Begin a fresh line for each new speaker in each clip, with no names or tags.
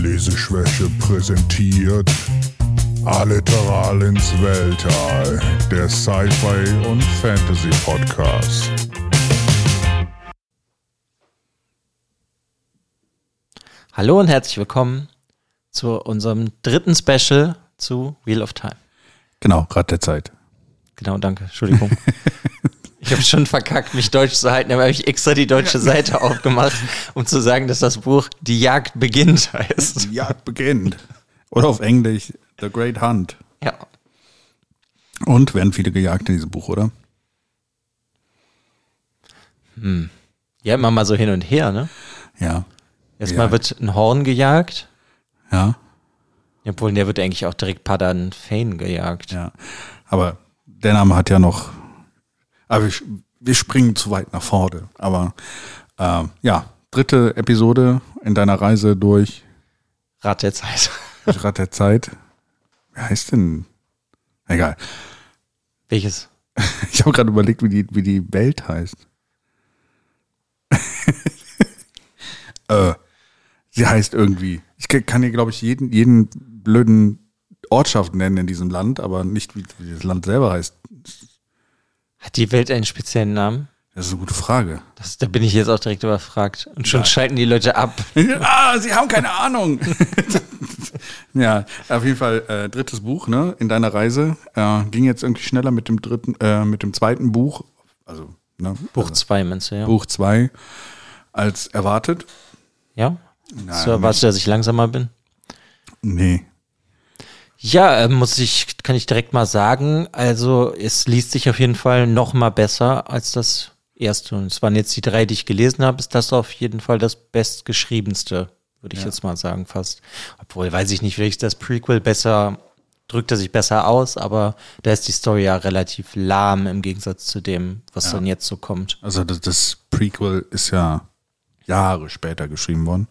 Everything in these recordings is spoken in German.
Leseschwäche präsentiert Alliteral ins Weltall, der Sci-Fi und Fantasy Podcast.
Hallo und herzlich willkommen zu unserem dritten Special zu Wheel of Time.
Genau, Rad der Zeit.
Genau, danke. Entschuldigung. Ich habe schon verkackt, mich deutsch zu halten, aber habe ich extra die deutsche Seite aufgemacht, um zu sagen, dass das Buch Die Jagd beginnt heißt.
Die Jagd beginnt. Oder auf Englisch The Great Hunt.
Ja.
Und werden viele gejagt in diesem Buch, oder?
Ja, immer mal so hin und her, ne?
Ja.
Erstmal
Ja.
wird ein Horn gejagt.
Ja.
Obwohl, der wird eigentlich auch direkt Padan Fane gejagt.
Ja. Aber der Name hat ja noch. Aber wir, wir springen zu weit nach vorne. Aber ähm, ja, dritte Episode in deiner Reise durch,
Rat der Zeit.
durch Rad der Zeit. Wie heißt denn? Egal.
Welches?
Ich habe gerade überlegt, wie die, wie die Welt heißt. äh, sie heißt irgendwie. Ich kann- kann dir, glaube ich, jeden, jeden blöden Ortschaft nennen in diesem Land, aber nicht, wie, wie das Land selber heißt.
Hat die Welt einen speziellen Namen?
Das ist eine gute Frage.
Das, da bin ich jetzt auch direkt überfragt. Und schon schalten die Leute ab.
ah, sie haben keine Ahnung. ja, auf jeden Fall äh, drittes Buch, ne? In deiner Reise äh, ging jetzt irgendwie schneller mit dem dritten, äh, mit dem zweiten Buch, also ne,
Buch
also
2 meinst du, ja?
Buch zwei als erwartet.
Ja?
Nein,
so erwartest du, dass ich langsamer bin?
Nee.
Ja, äh, muss ich, kann ich direkt mal sagen. Also es liest sich auf jeden Fall noch mal besser als das erste. Und es waren jetzt die drei, die ich gelesen habe, ist das auf jeden Fall das bestgeschriebenste, würde ich
Ja.
jetzt mal sagen fast. Obwohl, weiß ich nicht, vielleicht das Prequel besser, drückt er sich besser aus, aber da ist die Story ja relativ lahm im Gegensatz zu dem, was
Ja.
dann jetzt so kommt.
Also das, das Prequel ist ja Jahre später geschrieben worden.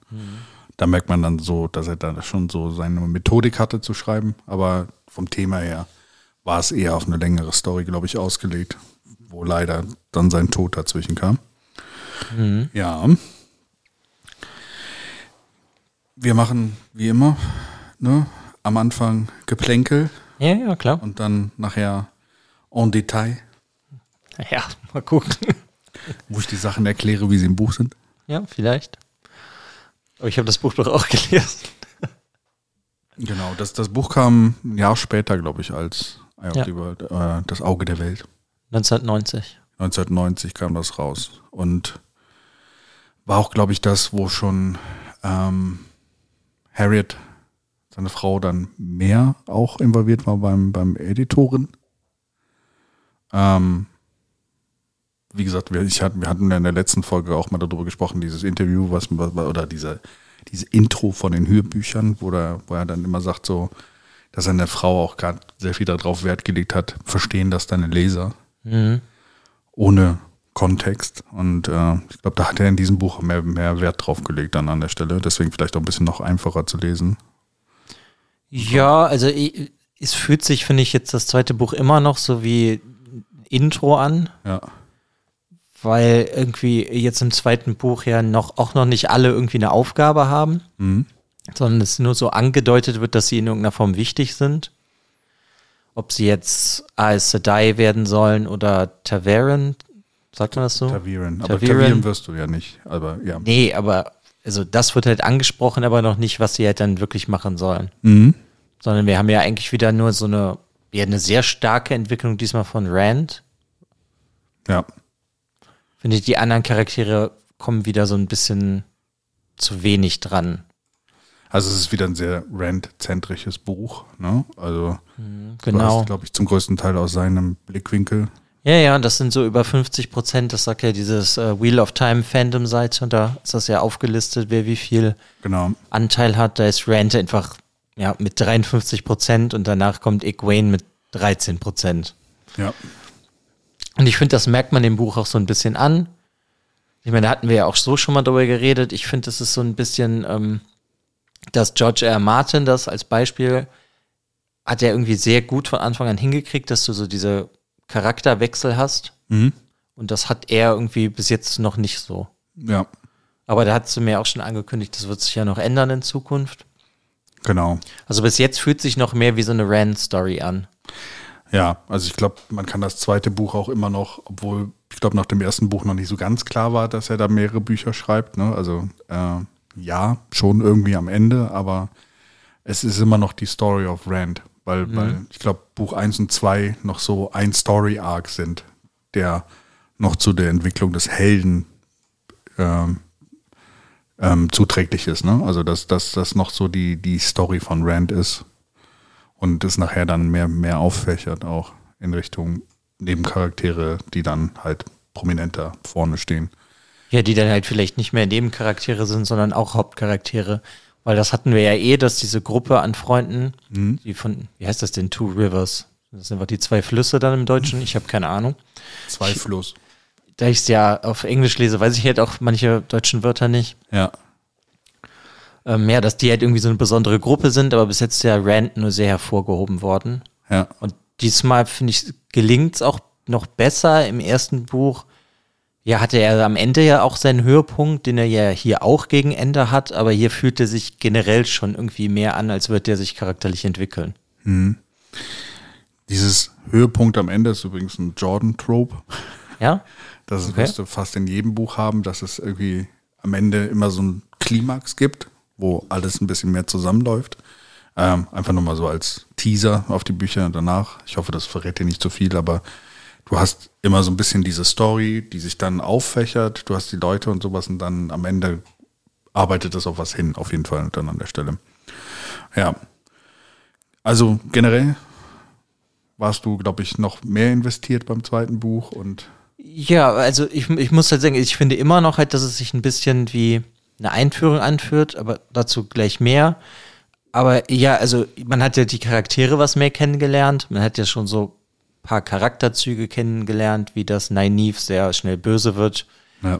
Da merkt man dann so, dass er da schon so seine Methodik hatte zu schreiben, aber vom Thema her war es eher auf eine längere Story, glaube ich, ausgelegt, wo leider dann sein Tod dazwischen kam. Ja. Wir machen wie immer, ne, am Anfang Geplänkel
Ja, ja, klar.
und dann nachher en Detail,
Ja, mal gucken.
wo ich die Sachen erkläre, wie sie im Buch sind.
Ja, vielleicht. Aber ich habe das Buch doch auch gelesen.
Genau, das, das Buch kam ein Jahr später, glaube ich, als Eye of
Ja.
the World, äh, Das Auge der Welt.
1990.
1990 kam das raus. Und war auch, glaube ich, das, wo schon ähm, Harriet, seine Frau, dann mehr auch involviert war beim, beim Editoren. Ähm, wie gesagt, wir, ich hatten, wir hatten ja in der letzten Folge auch mal darüber gesprochen, dieses Interview, was, oder diese, diese Intro von den Hörbüchern, wo, der, wo er dann immer sagt, so, dass seine Frau auch gerade sehr viel darauf Wert gelegt hat, verstehen das deine Leser
Mhm.
ohne Kontext. Und äh, ich glaube, da hat er in diesem Buch mehr, mehr Wert drauf gelegt dann an der Stelle. Deswegen vielleicht auch ein bisschen noch einfacher zu lesen.
Ja, also i- es fühlt sich, finde ich, jetzt das zweite Buch immer noch so wie Intro an,
Ja.
Weil irgendwie jetzt im zweiten Buch ja noch auch noch nicht alle irgendwie eine Aufgabe haben,
Mhm.
sondern es nur so angedeutet wird, dass sie in irgendeiner Form wichtig sind. Ob sie jetzt Aes Sedai werden sollen oder Taveren, sagt man das so?
Taviren. Aber.
Taviren
wirst du ja nicht. Aber ja.
Nee, aber also das wird halt angesprochen, aber noch nicht, was sie halt dann wirklich machen sollen.
Mhm.
sondern wir haben ja eigentlich wieder nur so eine, ja, eine sehr starke Entwicklung diesmal von Rand.
Ja.
Finde ich, die anderen Charaktere kommen wieder so ein bisschen zu wenig dran.
Also es ist wieder ein sehr Rand-zentrisches Buch. Ne? Also
Genau.
glaube ich, zum größten Teil aus seinem Blickwinkel.
Ja, ja, das sind so über 50 Prozent. Das sagt ja dieses äh, Wheel of Time Fandom-Seite. Und da ist das ja aufgelistet, wer wie viel
Genau.
Anteil hat. Da ist Rand einfach ja, mit 53 Prozent und danach kommt Egwene mit 13 Prozent.
Ja.
Und ich finde, das merkt man dem Buch auch so ein bisschen an. Ich meine, da hatten wir ja auch so schon mal drüber geredet. Ich finde, es ist so ein bisschen, ähm, dass George R. Martin das als Beispiel hat er irgendwie sehr gut von Anfang an hingekriegt, dass du so diese Charakterwechsel hast.
Mhm.
Und das hat er irgendwie bis jetzt noch nicht so.
Ja.
Aber da hat sie mir auch schon angekündigt, das wird sich ja noch ändern in Zukunft.
Genau.
Also bis jetzt fühlt sich noch mehr wie so eine Rand-Story an.
Ja, also ich glaube, man kann das zweite Buch auch immer noch, obwohl ich glaube, nach dem ersten Buch noch nicht so ganz klar war, dass er da mehrere Bücher schreibt. Ne? Also äh, ja, schon irgendwie am Ende, aber es ist immer noch die Story of Rand, weil, mhm. weil ich glaube, Buch 1 und 2 noch so ein Story-Arc sind, der noch zu der Entwicklung des Helden ähm, ähm, zuträglich ist. Ne? Also dass das noch so die, die Story von Rand ist und es nachher dann mehr, mehr auffächert auch in Richtung Nebencharaktere, die dann halt prominenter vorne stehen.
Ja, die dann halt vielleicht nicht mehr Nebencharaktere sind, sondern auch Hauptcharaktere. Weil das hatten wir ja eh, dass diese Gruppe an Freunden, mhm. die von, wie heißt das denn, Two Rivers, das sind einfach die zwei Flüsse dann im Deutschen, ich habe keine Ahnung.
Zwei Fluss.
Da ich es ja auf Englisch lese, weiß ich halt auch manche deutschen Wörter nicht.
Ja.
Ähm, ja, dass die halt irgendwie so eine besondere Gruppe sind, aber bis jetzt ist ja Rand nur sehr hervorgehoben worden.
Ja.
Und diesmal, finde ich, gelingt es auch noch besser. Im ersten Buch, ja, hatte er am Ende ja auch seinen Höhepunkt, den er ja hier auch gegen Ende hat, aber hier fühlt er sich generell schon irgendwie mehr an, als würde er sich charakterlich entwickeln.
Mhm. Dieses Höhepunkt am Ende ist übrigens ein Jordan-Trope.
Ja?
Das okay. wirst du fast in jedem Buch haben, dass es irgendwie am Ende immer so ein Klimax gibt, wo alles ein bisschen mehr zusammenläuft. Ähm, einfach nur mal so als Teaser auf die Bücher danach. Ich hoffe, das verrät dir nicht zu viel, aber du hast immer so ein bisschen diese Story, die sich dann auffächert. Du hast die Leute und sowas und dann am Ende arbeitet das auf was hin, auf jeden Fall dann an der Stelle. Ja. Also generell warst du, glaube ich, noch mehr investiert beim zweiten Buch und.
Ja, also ich, ich muss halt sagen, ich finde immer noch halt, dass es sich ein bisschen wie eine Einführung anführt, aber dazu gleich mehr. Aber ja, also man hat ja die Charaktere was mehr kennengelernt. Man hat ja schon so ein paar Charakterzüge kennengelernt, wie das Nynaeve sehr schnell böse wird.
Ja.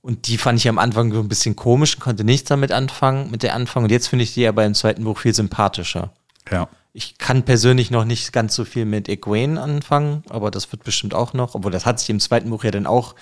Und die fand ich am Anfang so ein bisschen komisch, konnte nichts damit anfangen, mit der Anfang. Und jetzt finde ich die aber im zweiten Buch viel sympathischer.
Ja.
Ich kann persönlich noch nicht ganz so viel mit Egwene anfangen, aber das wird bestimmt auch noch. Obwohl, das hat sich im zweiten Buch ja dann auch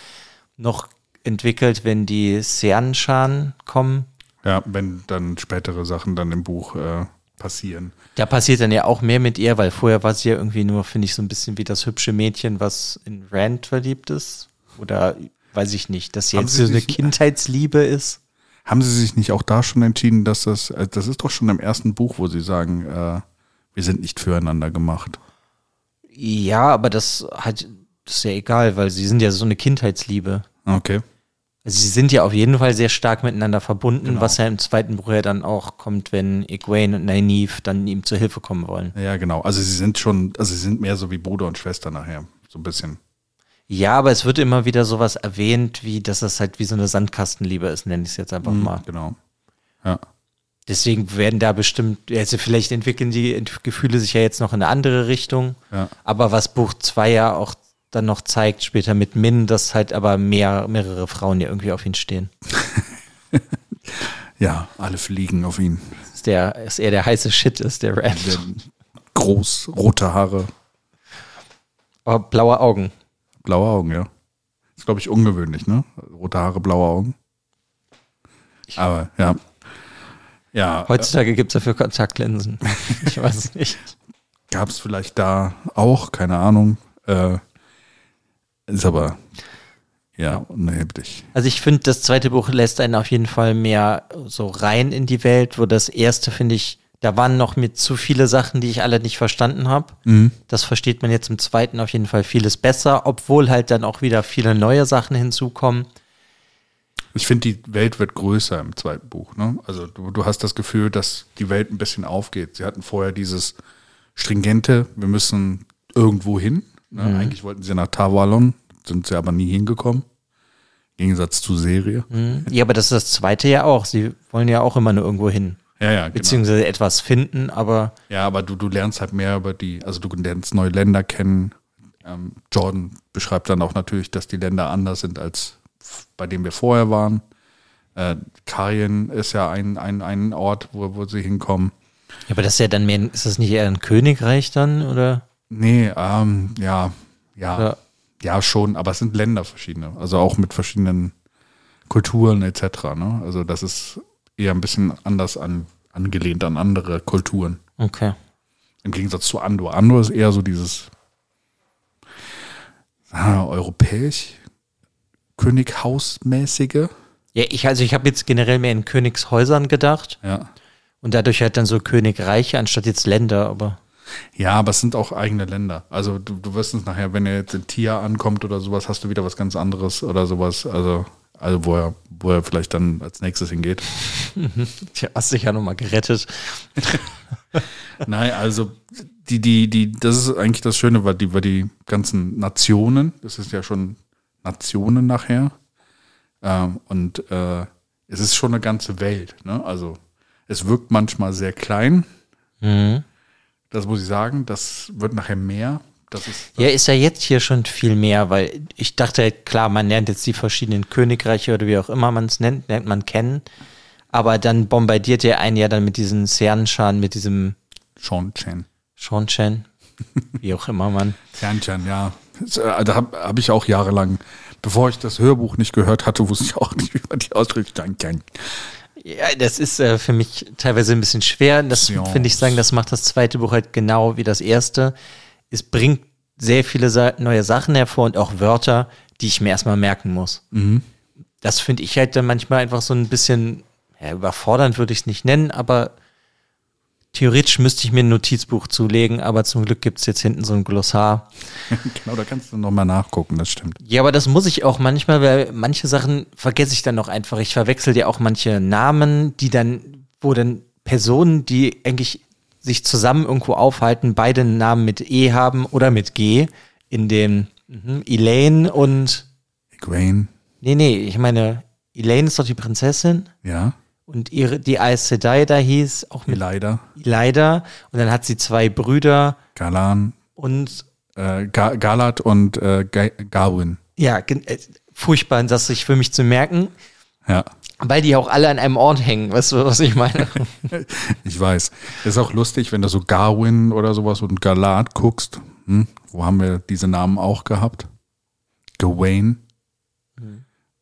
noch entwickelt, wenn die Seanshan kommen.
Ja, wenn dann spätere Sachen dann im Buch äh, passieren.
Da passiert dann ja auch mehr mit ihr, weil vorher war sie ja irgendwie nur, finde ich, so ein bisschen wie das hübsche Mädchen, was in Rand verliebt ist. Oder weiß ich nicht, dass sie
haben
jetzt
sie
so eine Kindheitsliebe ist.
Haben sie sich nicht auch da schon entschieden, dass das, äh, das ist doch schon im ersten Buch, wo sie sagen, äh, wir sind nicht füreinander gemacht.
Ja, aber das hat, das ist ja egal, weil sie sind ja so eine Kindheitsliebe.
Okay.
Also sie sind ja auf jeden Fall sehr stark miteinander verbunden, genau. was ja im zweiten Buch ja dann auch kommt, wenn Egwene und Nynaeve dann ihm zur Hilfe kommen wollen.
Ja, genau. Also sie sind schon, also sie sind mehr so wie Bruder und Schwester nachher, so ein bisschen.
Ja, aber es wird immer wieder sowas erwähnt, wie dass das halt wie so eine Sandkastenliebe ist, nenne ich es jetzt einfach mhm, mal.
Genau. Ja.
Deswegen werden da bestimmt, also vielleicht entwickeln die Gefühle sich ja jetzt noch in eine andere Richtung.
Ja.
Aber was Buch 2 ja auch dann noch zeigt, später mit Min, dass halt aber mehr, mehrere Frauen ja irgendwie auf ihn stehen.
ja, alle fliegen auf ihn.
Ist, der, ist er der heiße Shit, ist der Rand.
Groß, rote Haare.
Aber blaue Augen.
Blaue Augen, ja. Ist, glaube ich, ungewöhnlich, ne? Rote Haare, blaue Augen. Aber ja. ja
Heutzutage äh, gibt es dafür Kontaktlinsen. ich weiß es nicht.
Gab es vielleicht da auch, keine Ahnung. Äh, ist aber ja unerheblich.
Also ich finde, das zweite Buch lässt einen auf jeden Fall mehr so rein in die Welt, wo das erste, finde ich, da waren noch mit zu viele Sachen, die ich alle nicht verstanden habe.
Mhm.
Das versteht man jetzt im zweiten auf jeden Fall vieles besser, obwohl halt dann auch wieder viele neue Sachen hinzukommen.
Ich finde, die Welt wird größer im zweiten Buch. Ne? Also du, du hast das Gefühl, dass die Welt ein bisschen aufgeht. Sie hatten vorher dieses stringente, wir müssen irgendwo hin. Ne? Mhm. Eigentlich wollten sie nach Tavalon, sind sie aber nie hingekommen. Im Gegensatz zur Serie.
Mhm. Ja, aber das ist das zweite ja auch. Sie wollen ja auch immer nur irgendwo hin.
Ja, ja, genau.
Beziehungsweise etwas finden, aber.
Ja, aber du, du lernst halt mehr über die, also du lernst neue Länder kennen. Ähm, Jordan beschreibt dann auch natürlich, dass die Länder anders sind als bei dem wir vorher waren. Äh, Karien ist ja ein, ein, ein Ort, wo, wo sie hinkommen.
Ja, aber das ist ja dann mehr, ist das nicht eher ein Königreich dann, oder?
Nee, ähm, ja, ja, ja, ja, schon, aber es sind Länder verschiedene, also auch mit verschiedenen Kulturen etc. Ne? Also das ist eher ein bisschen anders an, angelehnt an andere Kulturen.
Okay.
Im Gegensatz zu Andor. Andor ist eher so dieses ah, europäisch Könighausmäßige.
Ja, ich, also ich habe jetzt generell mehr in Königshäusern gedacht
Ja.
und dadurch halt dann so Königreiche anstatt jetzt Länder, aber
Ja, aber es sind auch eigene Länder. Also du, du wirst es nachher, wenn er jetzt in Tia ankommt oder sowas, hast du wieder was ganz anderes oder sowas. Also, also wo er, wo er vielleicht dann als nächstes hingeht.
tja, hast dich ja nochmal gerettet.
Nein, also die, die, die, das ist eigentlich das Schöne, weil die, weil die ganzen Nationen, das ist ja schon Nationen nachher. Ähm, und äh, es ist schon eine ganze Welt. Ne? Also es wirkt manchmal sehr klein. Das muss ich sagen. Das wird nachher mehr. Das ist
Ja, ist ja jetzt hier schon viel mehr, weil ich dachte, halt, klar, man lernt jetzt die verschiedenen Königreiche oder wie auch immer man es nennt, lernt man kennen. Aber dann bombardiert er einen ja dann mit diesen Sernshan, mit diesem
Sean Chen.
Shonshen, wie auch immer man.
Fernchan, ja. Das, äh, Da habe hab ich auch jahrelang, bevor ich das Hörbuch nicht gehört hatte, wusste ich auch nicht, wie man die ausspricht.
Ja, das ist äh, für mich teilweise ein bisschen schwer. Das
Ja.
finde ich sagen, das macht das zweite Buch halt genau wie das erste. Es bringt sehr viele Sa neue Sachen hervor und auch Wörter, die ich mir erstmal merken muss. Das finde ich halt dann manchmal einfach so ein bisschen, ja, überfordernd würde ich es nicht nennen, aber theoretisch müsste ich mir ein Notizbuch zulegen, aber zum Glück gibt es jetzt hinten so ein Glossar.
Genau, da kannst du nochmal nachgucken, das stimmt.
Ja, aber das muss ich auch manchmal, weil manche Sachen vergesse ich dann noch einfach. Ich verwechsel ja auch manche Namen, die dann, wo dann Personen, die eigentlich sich zusammen irgendwo aufhalten, beide einen Namen mit E haben oder mit G, in dem mhm, Elaine und,
Egwene,
nee, nee, ich meine, Elaine ist doch die Prinzessin
ja.
Und ihre, die Aes Sedai da hieß auch mit
Elida,
Elida und dann hat sie zwei Brüder
Galan,
und
äh, Ga Galat und äh, Ga Garwin.
ja, äh, furchtbar, das sich für mich zu merken.
Ja,
Weil die auch alle an einem Ort hängen, weißt du, was ich meine?
ich weiß. Ist auch lustig, wenn du so Garwin oder sowas und Galat guckst. Hm? Wo haben wir diese Namen auch gehabt? Gawain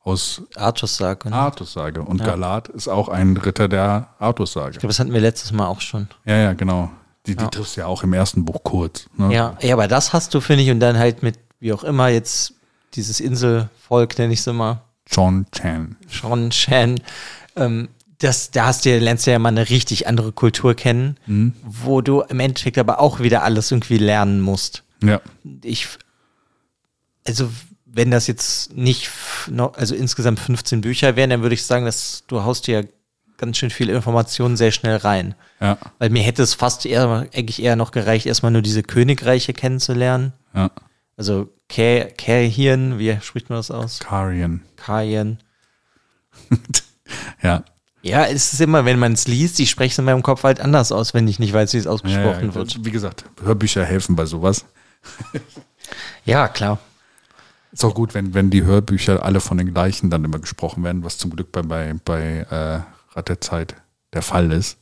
aus
Artus sagt. ne?
Artussage. Und Galat ist auch ein Ritter der Artussage.
Ich glaube, das hatten wir letztes Mal auch schon.
Ja, ja, genau. Die, die
Ja.
triffst ja auch im ersten Buch kurz. Ne?
Ja, ja, aber das hast du, finde ich, und dann halt mit, wie auch immer, jetzt dieses Inselvolk, nenne ich es immer,
John Chan.
Sean Shan, ähm, das, da hast du, lernst du ja mal eine richtig andere Kultur kennen, wo du im Endeffekt aber auch wieder alles irgendwie lernen musst.
Ja.
Ich, also, wenn das jetzt nicht, noch, also insgesamt 15 Bücher wären, dann würde ich sagen, dass du haust dir ganz schön viele Informationen sehr schnell rein.
Ja.
Weil mir hätte es fast eher, eigentlich eher noch gereicht, erstmal nur diese Königreiche kennenzulernen.
Ja.
Also Kähirn, wie spricht man das aus?
Karian.
Kajen.
Ja.
Ja, es ist immer, wenn man es liest, ich spreche es in meinem Kopf halt anders aus, wenn ich nicht weiß, wie es
ja,
ausgesprochen
ja.
wird.
Wie gesagt, Hörbücher helfen bei sowas.
Ja, klar.
Ist auch gut, wenn, wenn die Hörbücher alle von den gleichen dann immer gesprochen werden, was zum Glück bei, bei, bei äh, Rat der Zeit der Fall ist,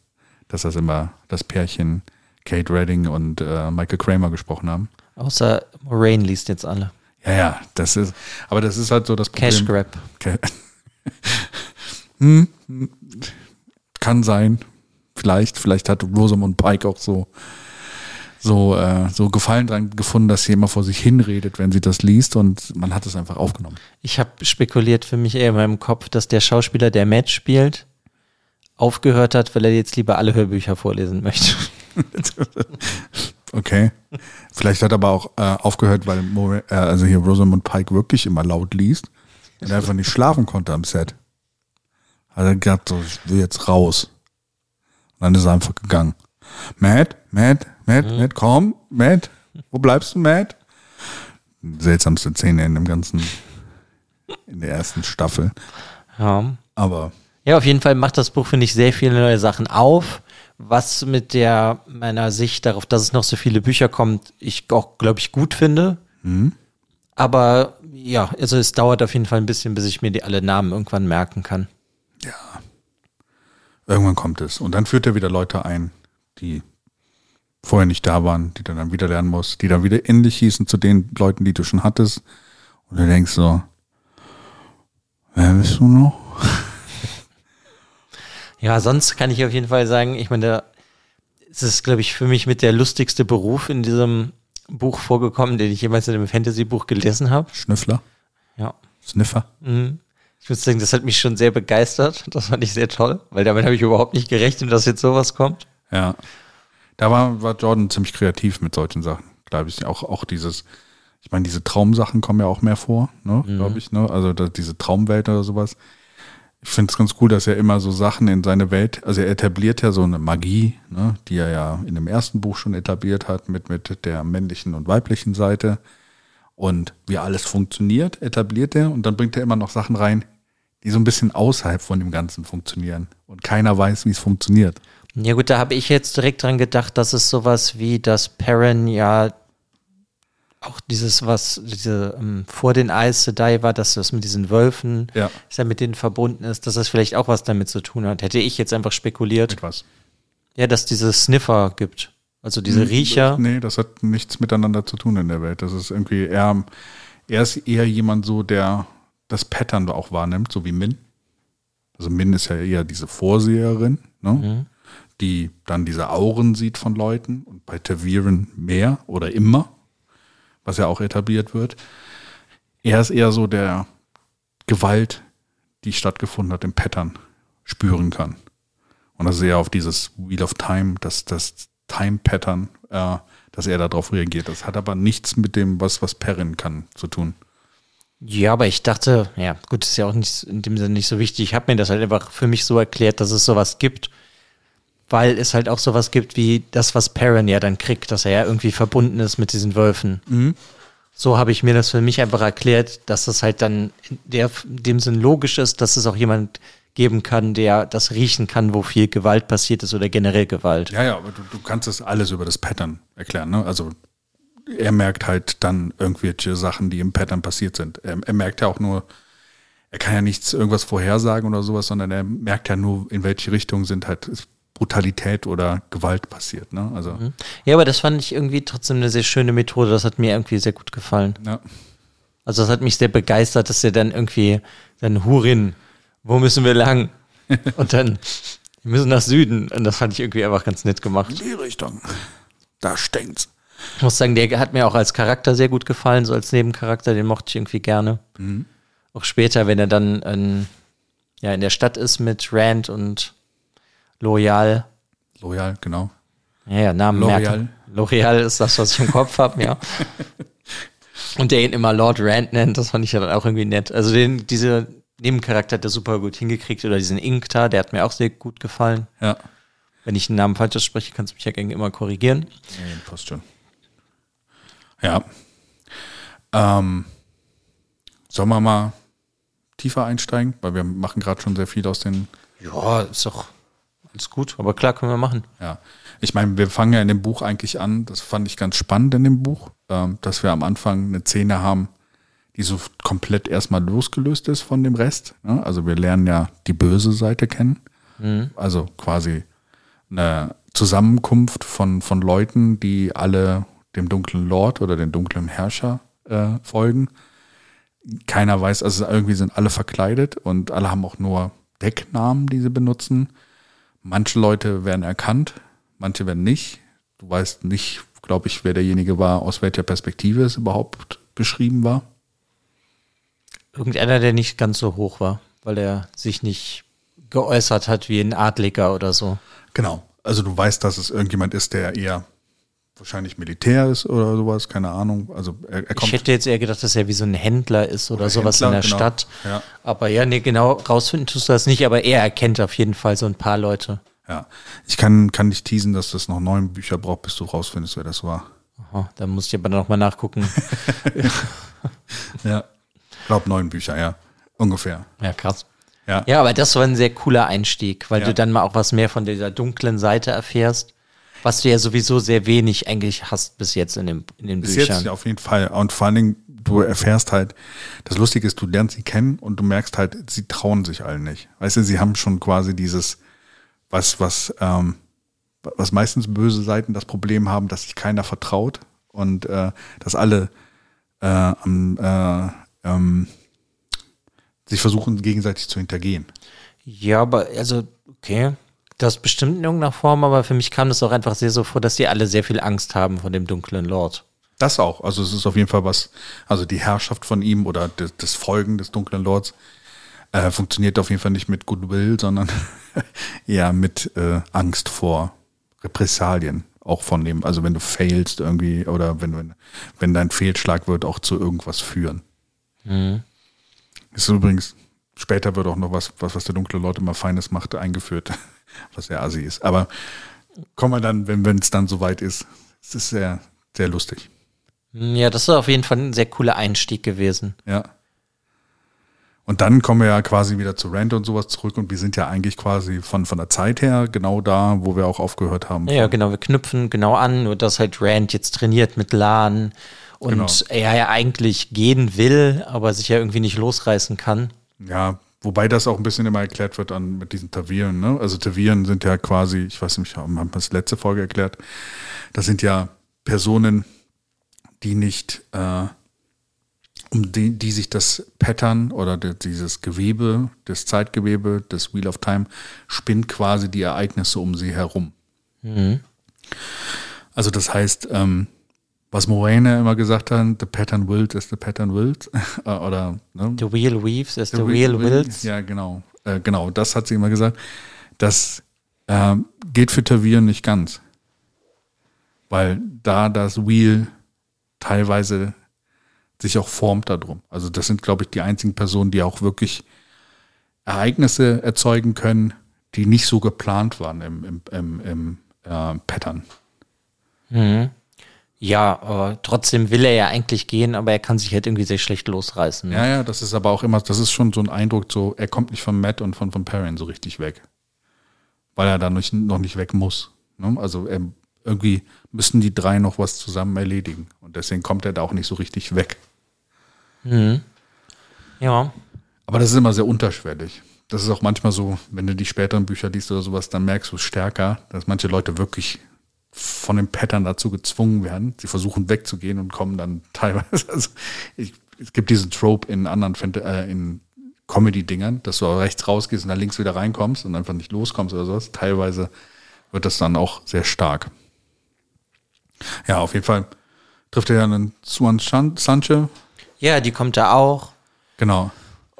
dass das immer das Pärchen Kate Redding und äh, Michael Kramer gesprochen haben.
Außer Moraine liest jetzt alle.
Ja, ja, das ist, aber das ist halt so das Problem.
Cash Grab.
Hm, hm, kann sein. Vielleicht, vielleicht hat Rosamund Pike auch so, so, äh, so Gefallen dran gefunden, dass sie immer vor sich hinredet, wenn sie das liest und man hat es einfach aufgenommen.
Ich habe spekuliert für mich eher in meinem Kopf, dass der Schauspieler, der Matt spielt, aufgehört hat, weil er jetzt lieber alle Hörbücher vorlesen möchte.
Okay. Vielleicht hat er aber auch äh, aufgehört, weil More, äh, also hier Rosamund Pike wirklich immer laut liest und er einfach nicht schlafen konnte am Set. Hat er gedacht, so, ich will jetzt raus. Und dann ist er einfach gegangen. Matt, Matt, Matt, Matt, komm, Matt, wo bleibst du, Matt? Seltsamste Szene in dem ganzen, in der ersten Staffel.
Ja.
Aber
Ja, auf jeden Fall macht das Buch, finde ich, sehr viele neue Sachen auf. Was mit der meiner Sicht darauf, dass es noch so viele Bücher kommt, ich auch, glaube ich, gut finde. Aber ja, also es dauert auf jeden Fall ein bisschen, bis ich mir die alle Namen irgendwann merken kann.
irgendwann kommt es. Und dann führt er wieder Leute ein, die vorher nicht da waren, die du dann wieder lernen musst, die dann wieder ähnlich hießen zu den Leuten, die du schon hattest. Und du denkst so, wer bist du noch?
Ja, sonst kann ich auf jeden Fall sagen, ich meine, da ist es, glaube ich, für mich mit der lustigste Beruf in diesem Buch vorgekommen, den ich jemals in einem Fantasy-Buch gelesen habe.
Schnüffler,
Ja.
Sniffer.
Mhm. Ich muss sagen, das hat mich schon sehr begeistert. Das fand ich sehr toll, weil damit habe ich überhaupt nicht gerechnet, dass jetzt sowas kommt.
Ja. Da war, war Jordan ziemlich kreativ mit solchen Sachen, glaube ich. Auch, auch dieses, ich meine, diese Traumsachen kommen ja auch mehr vor, ne, glaube ich, ne? Also da, diese Traumwelt oder sowas. Ich finde es ganz cool, dass er immer so Sachen in seine Welt, also er etabliert ja so eine Magie, ne, die er ja in dem ersten Buch schon etabliert hat mit, mit der männlichen und weiblichen Seite. Und wie alles funktioniert, etabliert er und dann bringt er immer noch Sachen rein, die so ein bisschen außerhalb von dem Ganzen funktionieren. Und keiner weiß, wie es funktioniert.
Ja gut, da habe ich jetzt direkt dran gedacht, dass es sowas wie das Perrin ja auch dieses, was diese ähm, vor den Aes Sedai war, dass das mit diesen Wölfen,
Ja.
dass er mit denen verbunden ist, dass das vielleicht auch was damit zu tun hat. Hätte ich jetzt einfach spekuliert,
Etwas.
ja, dass diese Sniffer gibt. Also diese Riecher.
Nee, das hat nichts miteinander zu tun in der Welt. Das ist irgendwie eher, er ist eher jemand so, der das Pattern auch wahrnimmt, so wie Min. Also Min ist ja eher diese Vorseherin, ne? Die dann diese Auren sieht von Leuten und bei Taviren mehr oder immer, was ja auch etabliert wird. Er ist eher so der Gewalt, die stattgefunden hat, im Pattern spüren kann. Und das ist eher auf dieses Wheel of Time, das, das Time-Pattern, äh, dass er darauf reagiert. Das hat aber nichts mit dem, was, was Perrin kann, zu tun.
Ja, aber ich dachte, ja, gut, ist ja auch nicht in dem Sinne nicht so wichtig. Ich habe mir das halt einfach für mich so erklärt, dass es sowas gibt, weil es halt auch sowas gibt wie das, was Perrin ja dann kriegt, dass er ja irgendwie verbunden ist mit diesen Wölfen. So habe ich mir das für mich einfach erklärt, dass es halt dann in der, in dem Sinn logisch ist, dass es auch jemand geben kann, der das riechen kann, wo viel Gewalt passiert ist oder generell Gewalt.
Ja, ja, aber du, du kannst das alles über das Pattern erklären. Ne? Also er merkt halt dann irgendwelche Sachen, die im Pattern passiert sind. Er, er merkt ja auch nur, er kann ja nichts irgendwas vorhersagen oder sowas, sondern er merkt ja nur, in welche Richtung sind halt Brutalität oder Gewalt passiert. Ne? Also
Ja, aber das fand ich irgendwie trotzdem eine sehr schöne Methode. Das hat mir irgendwie sehr gut gefallen.
ja.
Also das hat mich sehr begeistert, dass er dann irgendwie, dann Hurin, wo müssen wir lang? Und dann, wir müssen nach Süden. Und das fand ich irgendwie einfach ganz nett gemacht.
die Richtung. Da stinkt's.
Ich muss sagen, der hat mir auch als Charakter sehr gut gefallen, so als Nebencharakter, den mochte ich irgendwie gerne. Auch später, wenn er dann in, ja, in der Stadt ist mit Rand und Loyal.
Loyal, genau.
Ja, ja, Namen
L'Oreal.
merken. L'Oreal ist das, was ich im Kopf habe, ja. Und der ihn immer Lord Rand nennt, das fand ich ja dann auch irgendwie nett. Also den, diese Nebencharakter hat er super gut hingekriegt. Oder diesen Inkta, der hat mir auch sehr gut gefallen.
Ja.
Wenn ich den Namen falsch ausspreche, kannst du mich ja gerne immer korrigieren.
Nee, passt schon. Ja. Ähm, sollen wir mal tiefer einsteigen? Weil wir machen gerade schon sehr viel aus den.
Ja, ist doch alles gut. Aber klar, können wir machen.
Ja. Ich meine, wir fangen ja in dem Buch eigentlich an. Das fand ich ganz spannend in dem Buch, ähm, dass wir am Anfang eine Szene haben, die so komplett erstmal losgelöst ist von dem Rest. Ne? Also wir lernen ja die böse Seite kennen. Also quasi eine Zusammenkunft von, von Leuten, die alle dem dunklen Lord oder dem dunklen Herrscher äh, folgen. Keiner weiß, also irgendwie sind alle verkleidet und alle haben auch nur Decknamen, die sie benutzen. Manche Leute werden erkannt, manche werden nicht. Du weißt nicht, glaube ich, wer derjenige war, aus welcher Perspektive es überhaupt beschrieben war.
Irgendeiner, der nicht ganz so hoch war, weil er sich nicht geäußert hat wie ein Adliger oder so.
Genau. Also du weißt, dass es irgendjemand ist, der eher wahrscheinlich Militär ist oder sowas, keine Ahnung. Also er, er
Ich
kommt.
hätte jetzt eher gedacht, dass er wie so ein Händler ist oder,
Oder
sowas
Händler,
in der
genau.
Stadt.
Ja.
Aber ja, nee, genau rausfinden tust du das nicht, aber er erkennt auf jeden Fall so ein paar Leute.
Ja. Ich kann, kann nicht teasen, dass das noch neun Bücher braucht, bis du rausfindest, wer das war.
Aha, da muss ich aber nochmal nachgucken.
Ja. Ich glaube neun Bücher, ja. Ungefähr.
ja, krass.
Ja.
Ja, aber das war ein sehr cooler Einstieg, weil
Ja.
du dann mal auch was mehr von dieser dunklen Seite erfährst, was du ja sowieso sehr wenig eigentlich hast bis jetzt in, dem, in den
Bis
Büchern.
jetzt ja auf jeden Fall. Und vor allen Dingen, du erfährst halt, das Lustige ist, du lernst sie kennen und du merkst halt, sie trauen sich allen nicht. Weißt du, sie haben schon quasi dieses, was, was, ähm, was meistens böse Seiten das Problem haben, dass sich keiner vertraut und äh, dass alle äh, äh, ähm, sich versuchen, gegenseitig zu hintergehen.
Ja, aber also, okay. Das bestimmt in irgendeiner Form, aber für mich kam das auch einfach sehr so vor, dass die alle sehr viel Angst haben vor dem dunklen Lord.
Das auch. Also es ist auf jeden Fall was, also die Herrschaft von ihm oder das, das Folgen des dunklen Lords äh, funktioniert auf jeden Fall nicht mit Goodwill, sondern eher mit äh, Angst vor Repressalien. Auch von dem, also wenn du failst irgendwie oder wenn, wenn, wenn dein Fehlschlag wird, auch zu irgendwas führen. Mhm. Ist übrigens, später wird auch noch was, was, was der dunkle Lord immer Feines macht, eingeführt, was sehr assi ist. Aber kommen wir dann, wenn es dann soweit ist. Es ist sehr, sehr lustig.
Ja, das ist auf jeden Fall ein sehr cooler Einstieg gewesen.
Ja. Und dann kommen wir ja quasi wieder zu Rand und sowas zurück und wir sind ja eigentlich quasi von, von der Zeit her genau da, wo wir auch aufgehört haben.
Ja, genau, wir knüpfen genau an, nur dass halt Rand jetzt trainiert mit Lan und genau. er ja eigentlich gehen will, aber sich ja irgendwie nicht losreißen kann.
Ja, wobei das auch ein bisschen immer erklärt wird an, mit diesen Taviren. Ne? Also Taviren sind ja quasi, ich weiß nicht, haben wir das letzte Folge erklärt, das sind ja Personen, die nicht äh, um die, die sich das Pattern oder die, dieses Gewebe, das Zeitgewebe, das Wheel of Time, spinnt quasi die Ereignisse um sie herum. Mhm. Also das heißt, ähm, was Moraine immer gesagt hat, the pattern wills as the pattern wills. Äh, oder,
ne? The wheel weaves as the, the wheel wills.
Ja, genau. Äh, genau, das hat sie immer gesagt. Das äh, geht für Tavir nicht ganz. Weil da das Wheel teilweise sich auch formt darum. Also das sind, glaube ich, die einzigen Personen, die auch wirklich Ereignisse erzeugen können, die nicht so geplant waren im, im, im, im äh, Pattern.
Mhm. Ja, aber trotzdem will er ja eigentlich gehen, aber er kann sich halt irgendwie sehr schlecht losreißen.
Ne? Ja, ja, das ist aber auch immer, das ist schon so ein Eindruck, so, er kommt nicht von Matt und von, von Perrin so richtig weg. Weil er da noch, noch nicht weg muss. Ne? Also er, irgendwie müssen die drei noch was zusammen erledigen. Und deswegen kommt er da auch nicht so richtig weg.
Mhm. Ja.
Aber das ist immer sehr unterschwellig. Das ist auch manchmal so, wenn du die späteren Bücher liest oder sowas, dann merkst du stärker, dass manche Leute wirklich von den Pattern dazu gezwungen werden. Sie versuchen wegzugehen und kommen dann teilweise. Also ich, es gibt diesen Trope in anderen äh, in Comedy-Dingern, dass du rechts rausgehst und dann links wieder reinkommst und einfach nicht loskommst oder sowas. Teilweise wird das dann auch sehr stark. Ja, auf jeden Fall trifft er ja einen Suan Sanche,
ja, die kommt da auch.
Genau.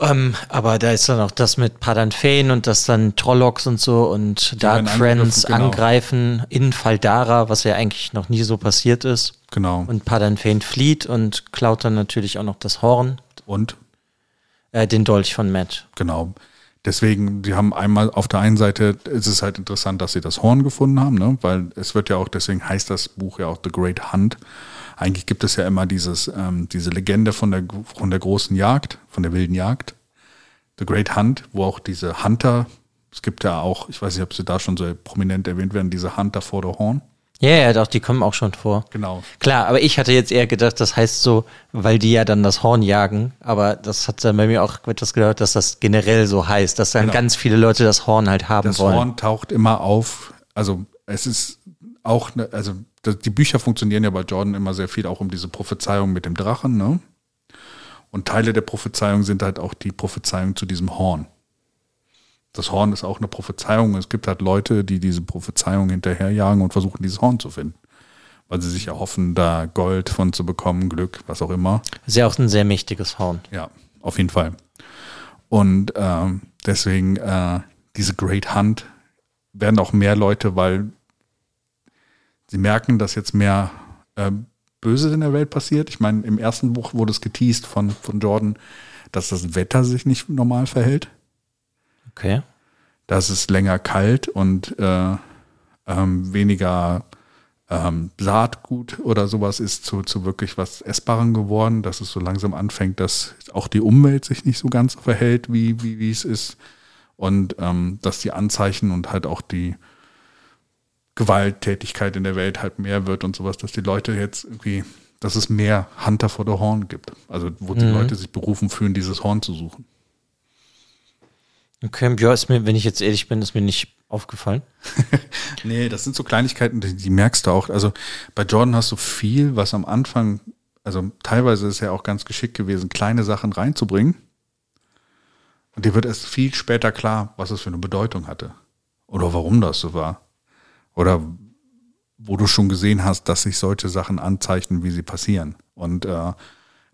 Ähm, aber da ist dann auch das mit Padan Fane und das dann Trollocs und so und Dark Friends genau. angreifen in Faldara, was ja eigentlich noch nie so passiert ist.
Genau.
Und Padan Fane flieht und klaut dann natürlich auch noch das Horn.
Und?
Äh, den Dolch von Matt.
Genau. Deswegen, die haben einmal auf der einen Seite ist es halt interessant, dass sie das Horn gefunden haben, ne? weil es wird ja auch, deswegen heißt das Buch ja auch The Great Hunt. Eigentlich gibt es ja immer dieses, ähm, diese Legende von der, von der großen Jagd, von der wilden Jagd, The Great Hunt, wo auch diese Hunter, es gibt ja auch, ich weiß nicht, ob sie da schon so prominent erwähnt werden, diese Hunter for the Horn.
Ja, ja, doch, die kommen auch schon vor.
Genau.
Klar, aber ich hatte jetzt eher gedacht, das heißt so, weil die ja dann das Horn jagen, aber das hat dann bei mir auch etwas gehört, dass das generell so heißt, dass dann genau. ganz viele Leute das Horn halt haben
das
wollen.
Das Horn taucht immer auf, also es ist auch, ne, also die Bücher funktionieren ja bei Jordan immer sehr viel auch um diese Prophezeiung mit dem Drachen, ne? Und Teile der Prophezeiung sind halt auch die Prophezeiung zu diesem Horn. Das Horn ist auch eine Prophezeiung. Es gibt halt Leute, die diese Prophezeiung hinterherjagen und versuchen, dieses Horn zu finden. Weil sie sich erhoffen, da Gold von zu bekommen, Glück, was auch immer.
Ist ja auch ein sehr mächtiges Horn.
Ja, auf jeden Fall. Und ähm, deswegen äh, diese Great Hunt werden auch mehr Leute, weil sie merken, dass jetzt mehr äh, Böses in der Welt passiert. Ich meine, im ersten Buch wurde es geteased von, von Jordan, dass das Wetter sich nicht normal verhält.
Okay.
Dass es länger kalt und äh, ähm, weniger ähm, Saatgut oder sowas ist zu, zu wirklich was Essbarem geworden, dass es so langsam anfängt, dass auch die Umwelt sich nicht so ganz verhält, wie, wie, wie es ist. Und ähm, dass die Anzeichen und halt auch die, Gewalttätigkeit in der Welt halt mehr wird und sowas, dass die Leute jetzt irgendwie, dass es mehr Hunter for the Horn gibt. Also wo die mhm. Leute sich berufen fühlen, dieses Horn zu suchen.
Okay, ja, ist mir, wenn ich jetzt ehrlich bin, ist mir nicht aufgefallen.
nee, das sind so Kleinigkeiten, die, die, merkst du auch. Also bei Jordan hast du viel, was am Anfang, also teilweise ist ja auch ganz geschickt gewesen, kleine Sachen reinzubringen. Und dir wird erst viel später klar, was es für eine Bedeutung hatte. Oder warum das so war. Oder wo du schon gesehen hast, dass sich solche Sachen anzeichnen, wie sie passieren. Und äh,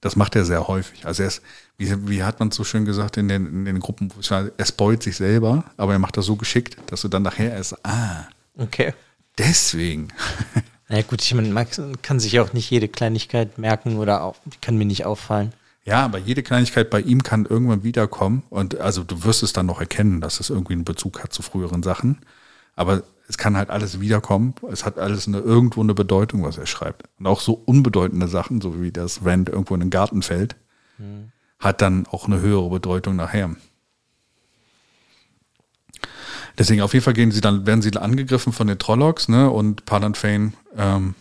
das macht er sehr häufig. Also er ist, wie, wie hat man so schön gesagt in den, in den Gruppen, er spoilt sich selber, aber er macht das so geschickt, dass du dann nachher erst, ah,
Okay.
deswegen.
Na ja, gut, ich meine, man kann sich auch nicht jede Kleinigkeit merken oder auch, kann mir nicht auffallen.
Ja, aber jede Kleinigkeit bei ihm kann irgendwann wiederkommen und also du wirst es dann noch erkennen, dass es irgendwie einen Bezug hat zu früheren Sachen. Aber es kann halt alles wiederkommen. Es hat alles eine, irgendwo eine Bedeutung, was er schreibt. Und auch so unbedeutende Sachen, so wie das Rand irgendwo in den Garten fällt, hat dann auch eine höhere Bedeutung nachher. Deswegen auf jeden Fall gehen sie dann, werden sie angegriffen von den Trollocs, ne? Und Palan Fane ähm,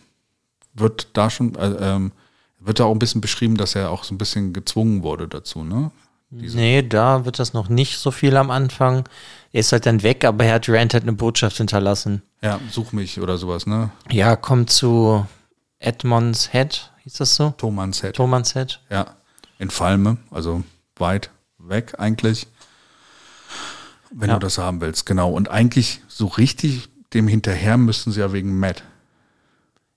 wird da schon, äh, ähm, wird da auch ein bisschen beschrieben, dass er auch so ein bisschen gezwungen wurde dazu, ne?
Nee, da wird das noch nicht so viel am Anfang. Er ist halt dann weg, aber er hat Rand halt eine Botschaft hinterlassen.
Ja, such mich oder sowas, ne?
Ja, kommt zu Edmonds Head, hieß das so?
Thomas Head.
Thomas Head.
Ja, in Falme, also weit weg eigentlich. Wenn
Ja.
du das haben willst, genau. Und eigentlich so richtig dem hinterher müssten sie ja wegen Matt.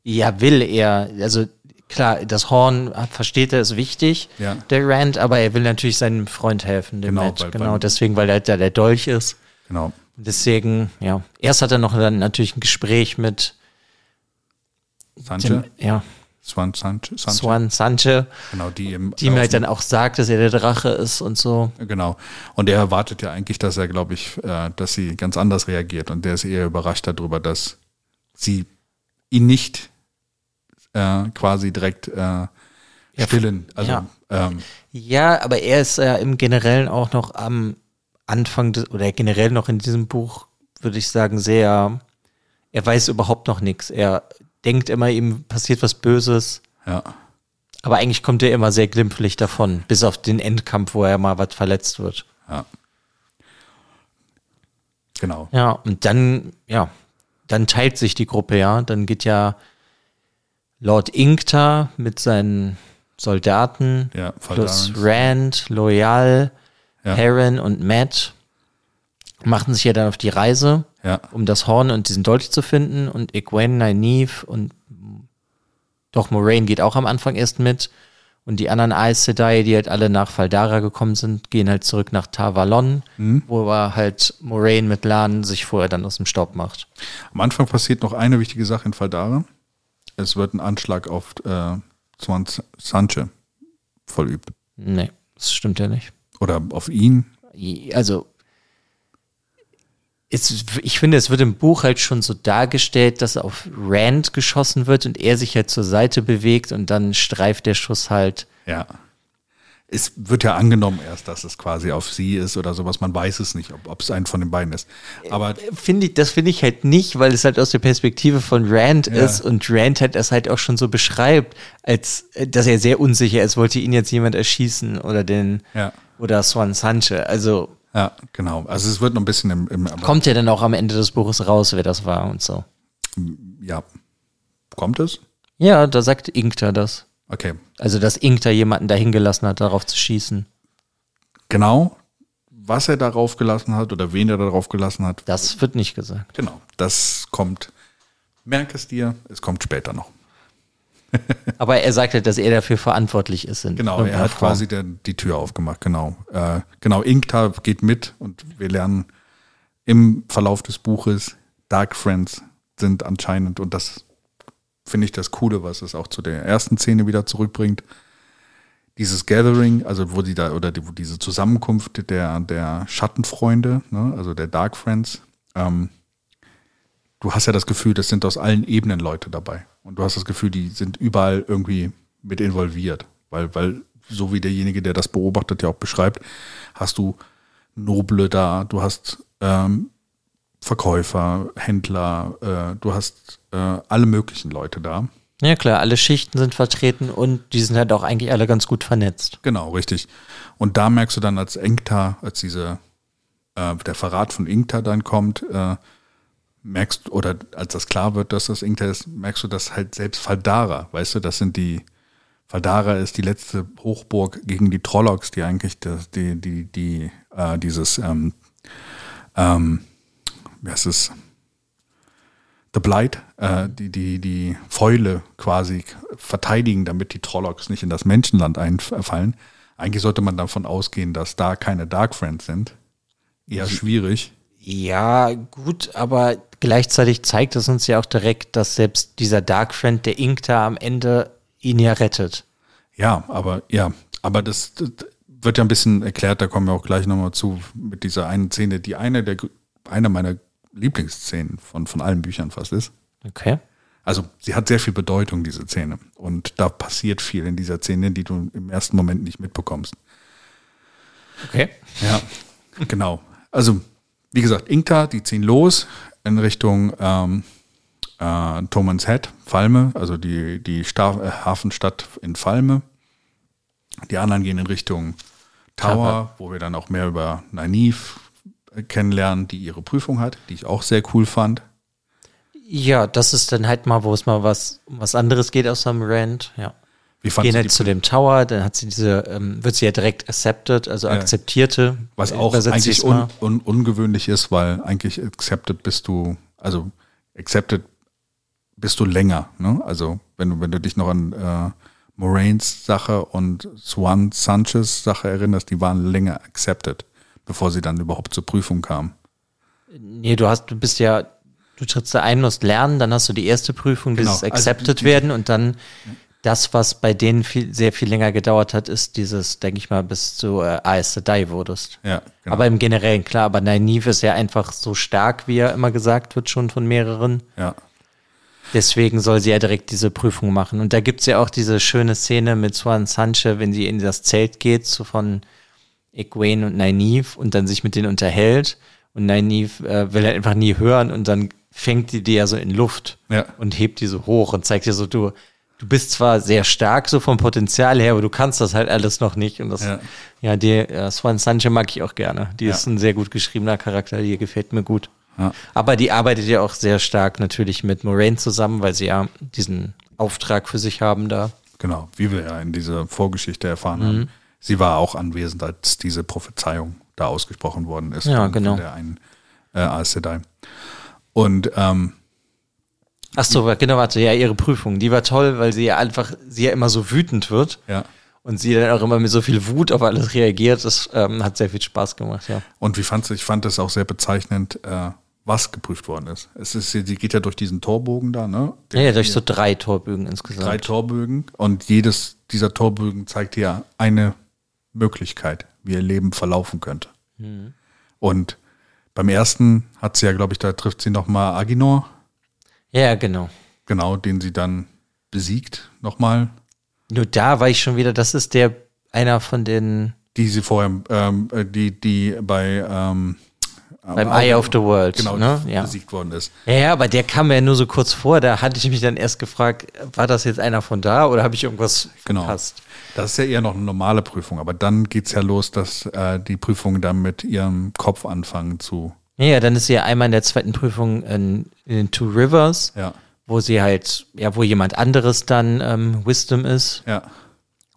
Ja, will er. Also klar, das Horn versteht er, ist wichtig,
Ja.
der Rand, aber er will natürlich seinem Freund helfen, dem
Genau,
Matt.
weil-
genau,
weil-
deswegen, weil er da der Dolch ist.
Genau.
Deswegen, ja. Erst hat er noch dann natürlich ein Gespräch mit
Sanche,
dem, ja,
Swan Sanche, Sanche.
Swan Sanche,
Genau, die
die ihm
auf
halt dann auch sagt, dass er der Drache ist und so.
Genau. Und er erwartet ja eigentlich, dass er, glaube ich, äh, dass sie ganz anders reagiert. Und der ist eher überrascht darüber, dass sie ihn nicht äh, quasi direkt äh, stillen. Also,
ja.
ähm,
Ja, aber er ist ja im Generellen auch noch am Anfang des, oder generell noch in diesem Buch, würde ich sagen, sehr, er weiß überhaupt noch nichts. Er denkt immer, ihm passiert was Böses,
ja,
aber eigentlich kommt er immer sehr glimpflich davon, bis auf den Endkampf, wo er mal was verletzt wird.
ja. Genau.
Ja, und dann, ja, dann teilt sich die Gruppe, ja. Dann geht ja Lord Inkta mit seinen Soldaten
Ja,
plus. Rand, Loyal,
Ja.
Perrin und Matt machen sich ja dann auf die Reise,
Ja,
um das Horn und diesen Dolch zu finden. Und Egwene, Nynaeve und doch Moraine geht auch am Anfang erst mit. Und die anderen Aes Sedai, die halt alle nach Valdara gekommen sind, gehen halt zurück nach Tavalon, wo er halt Moraine mit Lan sich vorher dann aus dem Staub macht.
am Anfang passiert noch eine wichtige Sache in Faldara. Es wird ein Anschlag auf äh, Swan Sanche vollübt.
Nee, das stimmt ja nicht.
Oder auf ihn.
Also, es, ich finde, es wird im Buch halt schon so dargestellt, dass auf Rand geschossen wird und er sich halt zur Seite bewegt und dann streift der Schuss halt.
Ja. Es wird ja angenommen erst, dass es quasi auf sie ist oder sowas. Man weiß es nicht, ob, es ein von den beiden ist. Aber
Finde ich, das finde ich halt nicht, weil es halt aus der Perspektive von Rand
Ja.
ist und Rand halt das halt auch schon so beschreibt, als äh, dass er sehr unsicher ist, wollte ihn jetzt jemand erschießen oder den
Ja.
oder Swan Sanche. Also
Ja, genau. Also es wird noch ein bisschen im, im
kommt ja dann auch am Ende des Buches raus, wer das war und so.
ja. Kommt es?
Ja, da sagt Inkta das.
Okay.
Also, dass Inkta jemanden dahin gelassen hat, darauf zu schießen.
Genau, was er darauf gelassen hat oder wen er darauf gelassen hat.
Das wird nicht gesagt.
Genau. Das kommt, merk es dir, es kommt später noch.
Aber er sagt halt, dass er dafür verantwortlich ist.
Genau, er hat
Form.
quasi der, die Tür aufgemacht, genau. Äh, genau, Inkta geht mit und wir lernen im Verlauf des Buches, Dark Friends sind anscheinend, und das finde ich das Coole, was es auch zu der ersten Szene wieder zurückbringt, dieses Gathering, also wo die da, oder die, wo diese Zusammenkunft der, der Schattenfreunde, ne, also der Dark Friends, ähm, du hast ja das Gefühl, das sind aus allen Ebenen Leute dabei. Und du hast das Gefühl, die sind überall irgendwie mit involviert. Weil, weil, so wie derjenige, der das beobachtet, ja auch beschreibt, hast du Noble da, du hast ähm, Verkäufer, Händler, äh, du hast äh, alle möglichen Leute da.
Ja, klar, alle Schichten sind vertreten und die sind halt auch eigentlich alle ganz gut vernetzt.
Genau, richtig. Und da merkst du dann als Inkta, als diese, äh, der Verrat von Inkta dann kommt, äh, merkst oder als das klar wird, dass das Inkta ist, merkst du, dass halt selbst Faldara, weißt du, das sind die Valdara ist die letzte Hochburg gegen die Trollocs, die eigentlich das, die, die, die, äh, dieses, ähm, ähm, wie heißt es? The Blight, äh, die, die, die Fäule quasi verteidigen, damit die Trollocs nicht in das Menschenland einfallen. Eigentlich sollte man davon ausgehen, dass da keine Dark Friends sind. Eher schwierig.
Ja, gut, aber gleichzeitig zeigt es uns ja auch direkt, dass selbst dieser Dark Friend, der Inkta am Ende ihn ja rettet.
Ja, aber ja, aber das, das wird ja ein bisschen erklärt, da kommen wir auch gleich nochmal zu mit dieser einen Szene, die eine der eine meiner Lieblingsszenen von, von allen Büchern fast ist.
Okay.
Also sie hat sehr viel Bedeutung, diese Szene. Und da passiert viel in dieser Szene, die du im ersten Moment nicht mitbekommst.
Okay.
Ja, genau. Also, wie gesagt, Inkta, die ziehen los in Richtung ähm, äh, Thomas Head, Falme, also die, die Star äh, Hafenstadt in Falme. Die anderen gehen in Richtung Tower,
Tower.
wo wir dann auch mehr über Nynaeve kennenlernen, die ihre Prüfung hat, die ich auch sehr cool fand.
Ja, das ist dann halt mal, wo es mal was, um was anderes geht aus einem Rand, ja.
Wie fand
Gehen
sie
halt zu dem Tower, dann hat sie diese, ähm, wird sie ja direkt accepted, also akzeptierte.
Was auch
übersetze
eigentlich un, un, ungewöhnlich ist, weil eigentlich accepted bist du, also accepted bist du länger. Ne? Also wenn du, wenn du dich noch an äh, Moraines Sache und Swan Sanchez Sache erinnerst, die waren länger accepted, bevor sie dann überhaupt zur Prüfung kamen.
Nee, du hast, du bist ja, du trittst da ein, musst lernen, dann hast du die erste Prüfung,
Genau,
dieses
also
accepted
die-
werden und dann das, was bei denen viel, sehr viel länger gedauert hat, ist dieses, denke ich mal, bis du äh, Aes Sedai wurdest.
Ja, genau.
Aber im Generellen, klar, aber Nynaeve ist ja einfach so stark, wie ja immer gesagt wird, schon von mehreren.
ja,
Deswegen soll sie ja direkt diese Prüfung machen. Und da gibt's ja auch diese schöne Szene mit Swan Sanche, wenn sie in das Zelt geht, so von Egwene und Nynaeve und dann sich mit denen unterhält. Und Nynaeve äh, will halt einfach nie hören und dann fängt die die ja so in Luft
Ja.
und hebt die so hoch und zeigt dir so, du, du bist zwar sehr stark so vom Potenzial her, aber du kannst das halt alles noch nicht. Und das,
Ja.
ja, die äh, Swan Sanche mag ich auch gerne. Die
Ja.
ist ein sehr gut geschriebener Charakter, die gefällt mir gut.
ja,
Aber die arbeitet ja auch sehr stark natürlich mit Moraine zusammen, weil sie ja diesen Auftrag für sich haben da.
genau. Wie wir ja in dieser Vorgeschichte erfahren
Mhm.
haben. Sie war auch anwesend, als diese Prophezeiung da ausgesprochen worden ist.
Ja,
von,
genau.
Von der einen äh, Aes Sedai. Und ähm,
Ach so, genau, warte, ja, ihre Prüfung, die war toll, weil sie ja einfach, sie ja immer so wütend wird
ja,
und sie dann auch immer mit so viel Wut auf alles reagiert. Das ähm, hat sehr viel Spaß gemacht, ja.
Und wie fand's? Ich fand es auch sehr bezeichnend, äh, was geprüft worden ist. Es ist, sie geht ja durch diesen Torbogen da, ne?
Ja, ja durch so drei Torbögen insgesamt.
Drei Torbögen und jedes dieser Torbögen zeigt ja eine Möglichkeit, wie ihr Leben verlaufen könnte. Und beim ersten hat sie ja, glaube ich, da trifft sie nochmal Aginor,
Ja, genau.
genau, den sie dann besiegt nochmal,
Nur da war ich schon wieder, das ist der, einer von den,
die sie vorher, ähm, äh, die, die bei ähm,
beim Eye of the World,
genau,
ne? Ja.
besiegt worden ist.
Ja, ja, aber der kam mir ja nur so kurz vor. Da hatte ich mich dann erst gefragt, war das jetzt einer von da oder habe ich irgendwas
Genau.
verpasst?
Das ist ja eher noch eine normale Prüfung, aber dann geht's ja los, dass äh, die Prüfungen dann mit ihrem Kopf anfangen zu.
Ja, ja, dann ist sie ja einmal in der zweiten Prüfung in, in den Two Rivers,
Ja,
wo sie halt, ja, wo jemand anderes dann ähm, Wisdom ist.
ja,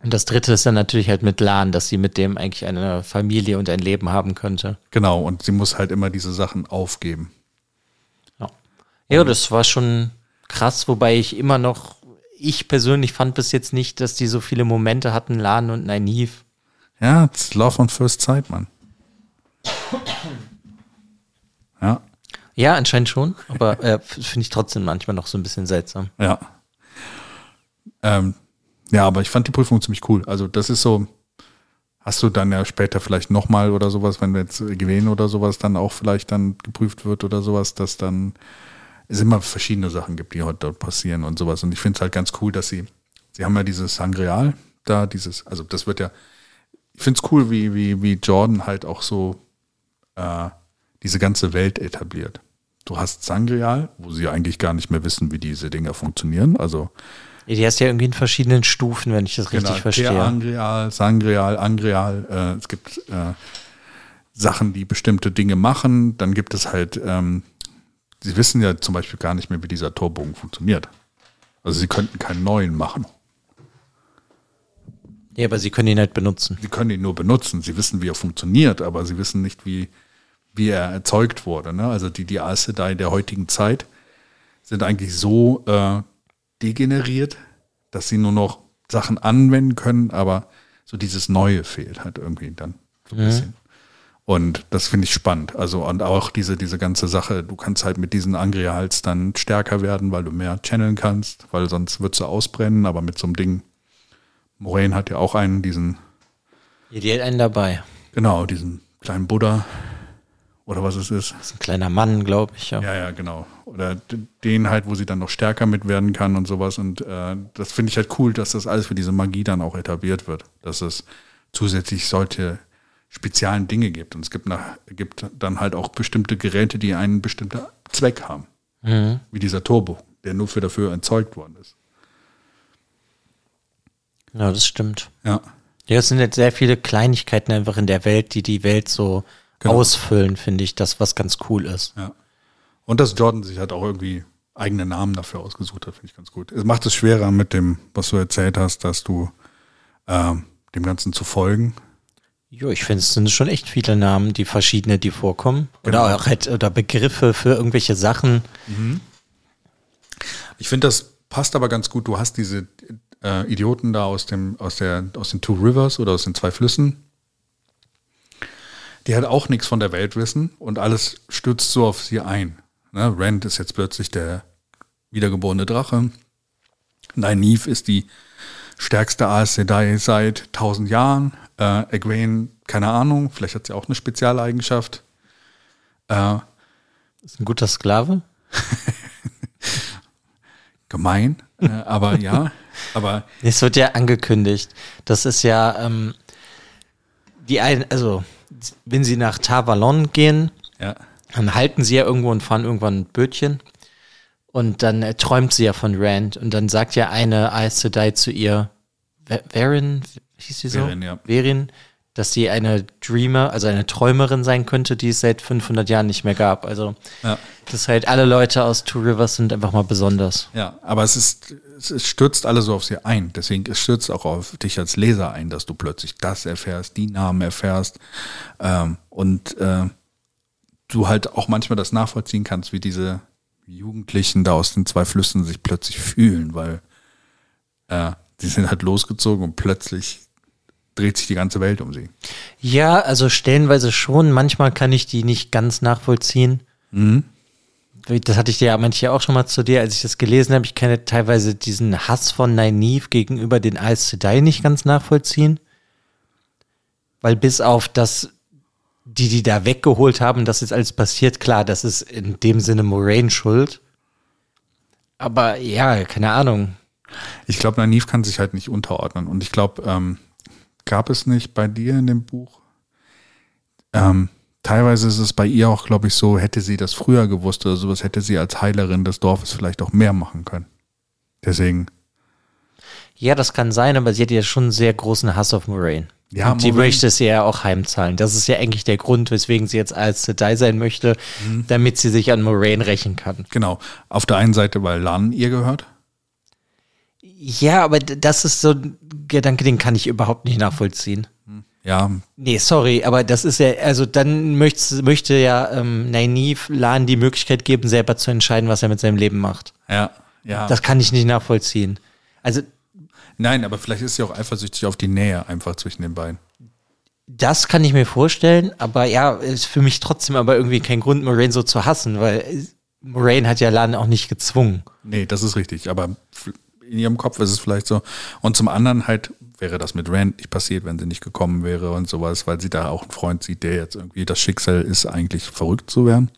Und das dritte ist dann natürlich halt mit Lan, dass sie mit dem eigentlich eine Familie und ein Leben haben könnte.
genau. Und sie muss halt immer diese Sachen aufgeben.
Ja, ja das war schon krass, wobei ich immer noch, ich persönlich fand bis jetzt nicht, dass die so viele Momente hatten, Lan und Nynaeve.
Ja, it's Love on First Sight, Mann. Ja,
Ja, anscheinend schon, aber äh, finde ich trotzdem manchmal noch so ein bisschen seltsam.
ja. Ähm, ja, aber ich fand die Prüfung ziemlich cool. Also das ist so, hast du dann ja später vielleicht nochmal oder sowas, wenn wir jetzt gewählen oder sowas, dann auch vielleicht dann geprüft wird oder sowas, dass dann es immer verschiedene Sachen gibt, die heute dort passieren und sowas. Und ich finde es halt ganz cool, dass sie, sie haben ja dieses Sangreal da, dieses, also das wird ja, ich finde es cool, wie, wie, wie Jordan halt auch so äh, diese ganze Welt etabliert. Du hast Sangreal, wo sie eigentlich gar nicht mehr wissen, wie diese Dinger funktionieren. Also
Die hast ja irgendwie in verschiedenen Stufen, wenn ich das richtig verstehe.
Angreal, Sangreal, Angreal. Äh, es gibt äh, Sachen, die bestimmte Dinge machen. Dann gibt es halt, ähm, sie wissen ja zum Beispiel gar nicht mehr, wie dieser Torbogen funktioniert. Also sie könnten keinen neuen machen.
Ja, aber sie können ihn halt benutzen.
Sie können ihn nur benutzen. Sie wissen, wie er funktioniert, aber sie wissen nicht, wie, wie er erzeugt wurde. Ne? Also die, die Aes Sedai der heutigen Zeit sind eigentlich so äh, degeneriert, dass sie nur noch Sachen anwenden können, aber so dieses Neue fehlt halt irgendwie dann so ein bisschen. Und das finde ich spannend. Also, und auch diese, diese ganze Sache, du kannst halt mit diesen Angria-Hals dann stärker werden, weil du mehr channeln kannst, weil sonst würdest du ausbrennen, aber mit so einem Ding, Moraine hat ja auch einen, diesen,
hat einen dabei.
genau, diesen kleinen Buddha oder was es ist.
Das ist ein kleiner Mann, glaube ich. Ja.
Ja, ja, genau. Oder den halt, wo sie dann noch stärker mit werden kann und sowas. Und äh, das finde ich halt cool, dass das alles für diese Magie dann auch etabliert wird. Dass es zusätzlich solche speziellen Dinge gibt. Und es gibt, nach, gibt dann halt auch bestimmte Geräte, die einen bestimmten Zweck haben. Wie dieser Turbo, der nur für dafür erzeugt worden ist.
ja, das stimmt.
Ja.
Ja, es sind jetzt sehr viele Kleinigkeiten einfach in der Welt, die die Welt so
Genau.
ausfüllen, finde ich, das was ganz cool ist.
Ja. Und dass Jordan sich halt auch irgendwie eigene Namen dafür ausgesucht hat, finde ich ganz gut. Es macht es schwerer mit dem, was du erzählt hast, dass du ähm, dem Ganzen zu folgen.
Jo, ich finde, es sind schon echt viele Namen, die verschiedene, die vorkommen. Oder auch halt, oder Begriffe für irgendwelche Sachen.
Ich finde, das passt aber ganz gut. Du hast diese äh, Idioten da aus dem, aus der, aus den Two Rivers oder aus den zwei Flüssen, die halt auch nichts von der Welt wissen und alles stürzt so auf sie ein. Ne? Rand ist jetzt plötzlich der wiedergeborene Drache. Nynaeve ist die stärkste Aes Sedai seit tausend Jahren. Äh, Egwene, keine Ahnung, vielleicht hat sie auch eine Spezialeigenschaft. Äh,
Ist ein guter Sklave.
gemein, äh, aber ja. Aber
Es wird ja angekündigt. Das ist ja, ähm, die ein, also, wenn sie nach Tavalon gehen,
ja,
dann halten sie ja irgendwo und fahren irgendwann ein Bötchen. Und dann äh, träumt sie ja von Rand. Und dann sagt ja eine Aes Sedai zu ihr, Verin, hieß sie so?
Verin, ja.
Verin, dass sie eine Dreamer, also eine Träumerin sein könnte, die es seit 500 Jahren nicht mehr gab. Also,
Ja.
das halt alle Leute aus Two Rivers sind einfach mal besonders.
Ja, aber es ist, es es stürzt alle so auf sie ein. Deswegen, es stürzt auch auf dich als Leser ein, dass du plötzlich das erfährst, die Namen erfährst ähm, und äh, du halt auch manchmal das nachvollziehen kannst, wie diese Jugendlichen da aus den zwei Flüssen sich plötzlich fühlen, weil äh, die sind halt losgezogen und plötzlich dreht sich die ganze Welt um sie.
Ja, also stellenweise schon. Manchmal kann ich die nicht ganz nachvollziehen. Das hatte ich dir ja manche auch schon mal zu dir, als ich das gelesen habe. Ich kann ja teilweise diesen Hass von Nynaeve gegenüber den Aes Sedai nicht ganz nachvollziehen. Weil bis auf das, die die da weggeholt haben, das ist alles passiert, klar, das ist in dem Sinne Moraine schuld. Aber ja, keine Ahnung.
Ich glaube, Naiv kann sich halt nicht unterordnen. Und ich glaube, ähm, gab es nicht bei dir in dem Buch? Ähm, teilweise ist es bei ihr auch, glaube ich, so, hätte sie das früher gewusst oder sowas, hätte sie als Heilerin des Dorfes vielleicht auch mehr machen können. Deswegen,
Ja, das kann sein, aber sie hat ja schon einen sehr großen Hass auf Moraine.
Ja,
und die möchte sie ja auch heimzahlen. Das ist ja eigentlich der Grund, weswegen sie jetzt als Sedai sein möchte,
Mhm.
damit sie sich an Moraine rächen kann.
genau, auf der einen Seite, weil Lan ihr gehört.
Ja, aber das ist so ein Gedanke, den kann ich überhaupt nicht nachvollziehen.
Ja,
Nee, sorry, aber das ist ja, also dann möchte, möchte ja ähm, Nynaeve Lan die Möglichkeit geben, selber zu entscheiden, was er mit seinem Leben macht.
ja, ja.
Das kann ich nicht nachvollziehen. Also
Nein, aber vielleicht ist sie auch eifersüchtig auf die Nähe einfach zwischen den beiden.
Das kann ich mir vorstellen, aber ja, ist für mich trotzdem aber irgendwie kein Grund, Moraine so zu hassen, weil äh, Moraine hat ja Lan auch nicht gezwungen.
Nee, das ist richtig, aber in ihrem Kopf ist es vielleicht so. Und zum anderen halt wäre das mit Rand nicht passiert, wenn sie nicht gekommen wäre und sowas, weil sie da auch einen Freund sieht, der jetzt irgendwie das Schicksal ist, eigentlich verrückt zu werden.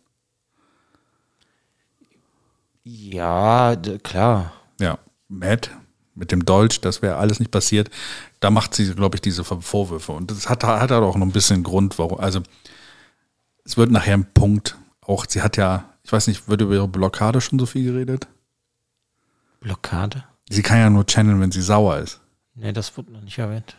Ja, klar.
Ja, Matt mit dem Dolch, das wäre alles nicht passiert. Da macht sie, glaube ich, diese Vorwürfe. Und das hat, hat halt auch noch ein bisschen Grund, warum. Also, es wird nachher ein Punkt. Auch sie hat ja, ich weiß nicht, wird über ihre Blockade schon so viel geredet?
Blockade?
Sie kann ja nur channeln, wenn sie sauer ist.
Nee, das wurde noch nicht erwähnt.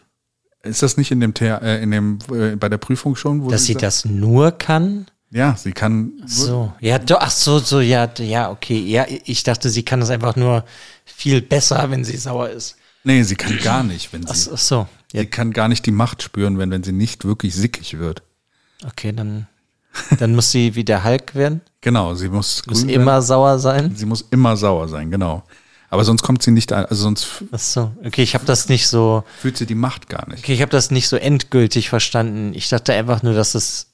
Ist das nicht in dem, The äh, in dem äh, bei der Prüfung schon? Wo
Dass sie
sa-
das nur kann?
Ja, sie kann.
So, ja, do, ach so, so, ja, ja, okay. Ja, ich dachte, sie kann das einfach nur viel besser, wenn sie sauer ist.
Nee, sie kann gar nicht, wenn sie.
ach so. Ja,
Sie kann gar nicht die Macht spüren, wenn, wenn sie nicht wirklich sickig wird.
okay, dann, dann muss sie wie der Hulk werden.
Genau, sie muss,
Muss immer
werden.
sauer sein.
Sie muss immer sauer sein, genau. Aber sonst kommt sie nicht ein, also sonst
Ach so. Okay, ich habe das nicht so.
fühlt sie die Macht gar nicht.
Okay, ich habe das nicht so endgültig verstanden. Ich dachte einfach nur, dass es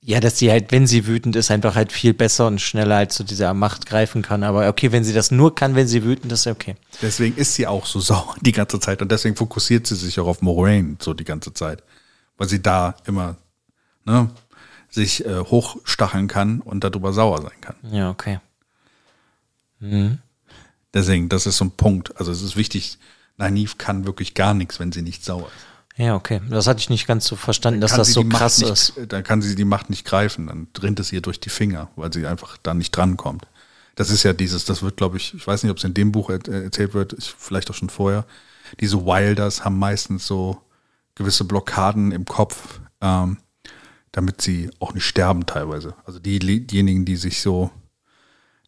ja, dass sie halt, wenn sie wütend ist, einfach halt viel besser und schneller halt zu dieser Macht greifen kann. Aber okay, wenn sie das nur kann, wenn sie wütend ist, okay.
Deswegen ist sie auch so sauer die ganze Zeit und deswegen fokussiert sie sich auch auf Moraine so die ganze Zeit, weil sie da immer ne, sich äh, hochstacheln kann und darüber sauer sein kann.
Ja, okay.
Deswegen, das ist so ein Punkt. Also es ist wichtig, Nynaeve kann wirklich gar nichts, wenn sie nicht sauer ist.
Ja, okay. Das hatte ich nicht ganz so verstanden, dass das so krass
nicht,
ist.
Dann kann sie die Macht nicht greifen, dann rinnt es ihr durch die Finger, weil sie einfach da nicht drankommt. Das ist ja dieses, das wird, glaube ich, ich weiß nicht, ob es in dem Buch er erzählt wird, ich, vielleicht auch schon vorher. Diese Wilders haben meistens so gewisse Blockaden im Kopf, ähm, damit sie auch nicht sterben teilweise. Also die, diejenigen, die sich so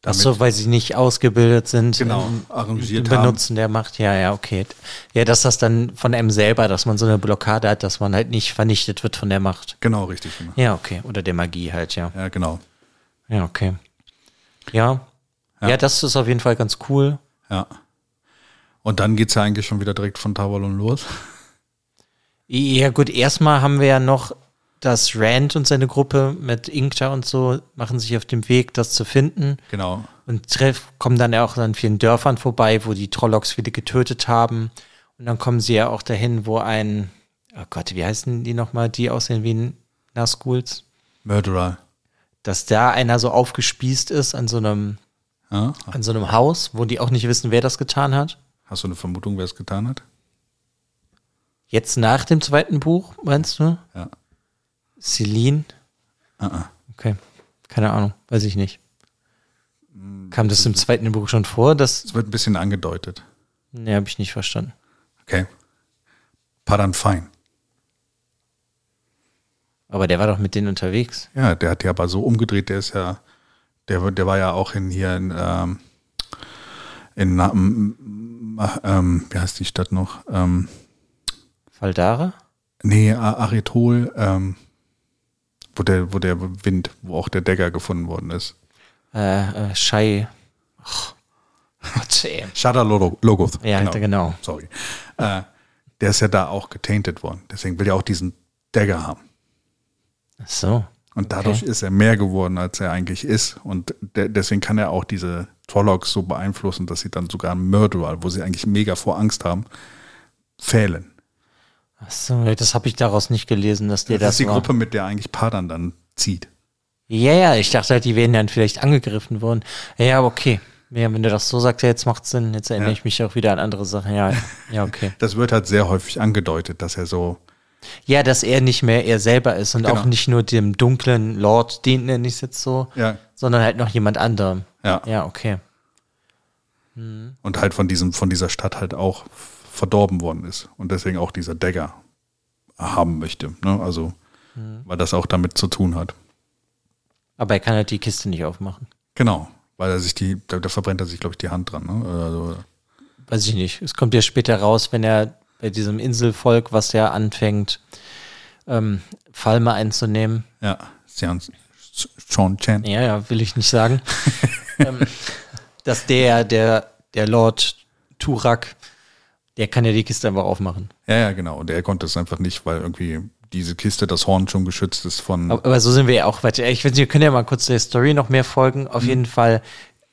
Ach so, weil sie nicht ausgebildet sind.
Genau, arrangiert
im Benutzen der Macht. Ja, ja, okay. Ja, dass das dann von einem selber, dass man so eine Blockade hat, dass man halt nicht vernichtet wird von der Macht.
Genau, richtig. Genau.
Ja, okay. Oder der Magie halt, ja.
Ja, genau.
Ja, okay. Ja. Ja, das ist auf jeden Fall ganz cool.
Ja. Und dann geht's ja eigentlich schon wieder direkt von Tavalon los.
Ja, gut, erstmal haben wir ja noch, dass Rand und seine Gruppe mit Inkta und so machen sich auf dem Weg, das zu finden.
Genau.
Und treff, kommen dann auch an vielen Dörfern vorbei, wo die Trollocks viele getötet haben. Und dann kommen sie ja auch dahin, wo ein, oh Gott, wie heißen die nochmal, die aussehen wie Nazguls?
Murderer.
Dass da einer so aufgespießt ist an so einem,
Ja?
an so einem Haus, wo die auch nicht wissen, wer das getan hat.
Hast du eine Vermutung, wer es getan hat?
Jetzt nach dem zweiten Buch, meinst du?
Ja.
Celine?
Ah, ah.
Okay, keine Ahnung, weiß ich nicht. Kam das im zweiten Buch schon vor? Das
Es wird ein bisschen angedeutet.
ne, habe ich nicht verstanden.
Okay. Padan Fein.
Aber der war doch mit denen unterwegs.
Ja, der hat ja aber so umgedreht, der ist ja, der, der war ja auch in hier in, ähm, in m- ähm, wie heißt die Stadt noch? Ähm,
Faldara?
nee, Aretol, ähm, wo der, wo der Wind, wo auch der Dagger gefunden worden ist.
Äh, äh, Shai. Oh.
Shada Logoth.
Ja, genau.
Sorry. Äh, der ist ja da auch getainted worden. Deswegen will er auch diesen Dagger haben.
Ach so.
Und dadurch ist er mehr geworden, als er eigentlich ist. Und de deswegen kann er auch diese Trollocs so beeinflussen, dass sie dann sogar einen Murderer, wo sie eigentlich mega vor Angst haben, fehlen.
Ach so, das habe ich daraus nicht gelesen, dass der
Das,
das,
ist die
war.
Gruppe, mit der eigentlich Padan dann zieht.
Ja, ja, ich dachte halt, die wären dann vielleicht angegriffen worden. Ja, aber okay. Ja, wenn du das so sagst, ja, jetzt macht Sinn. Jetzt erinnere
Ja.
ich mich auch wieder an andere Sachen. Ja, ja, okay.
Das wird halt sehr häufig angedeutet, dass er so,
Ja, dass er nicht mehr er selber ist und
Genau.
auch nicht nur dem dunklen Lord, den nenne ich es jetzt so,
ja,
sondern halt noch jemand anderem.
ja,
Ja, okay.
und halt von diesem, von dieser Stadt halt auch verdorben worden ist. Und deswegen auch dieser Dagger haben möchte. Ne? Also, weil das auch damit zu tun hat.
Aber er kann halt die Kiste nicht aufmachen.
Genau. Weil er sich die, da, da verbrennt er sich, glaube ich, die Hand dran. Ne? Also,
Weiß ich nicht. Es kommt ja später raus, wenn er bei diesem Inselvolk, was ja anfängt, ähm, Falme einzunehmen.
ja, Sean, Sean Chen.
Ja, ja, will ich nicht sagen. ähm, dass der, der, der Lord Turak, der kann ja die Kiste einfach aufmachen.
Ja, ja, genau. Und er konnte es einfach nicht, weil irgendwie diese Kiste, das Horn schon geschützt ist von.
Aber, aber so sind wir ja auch weiter. Ich weiß nicht, wir können ja mal kurz der Story noch mehr folgen. Auf jeden Fall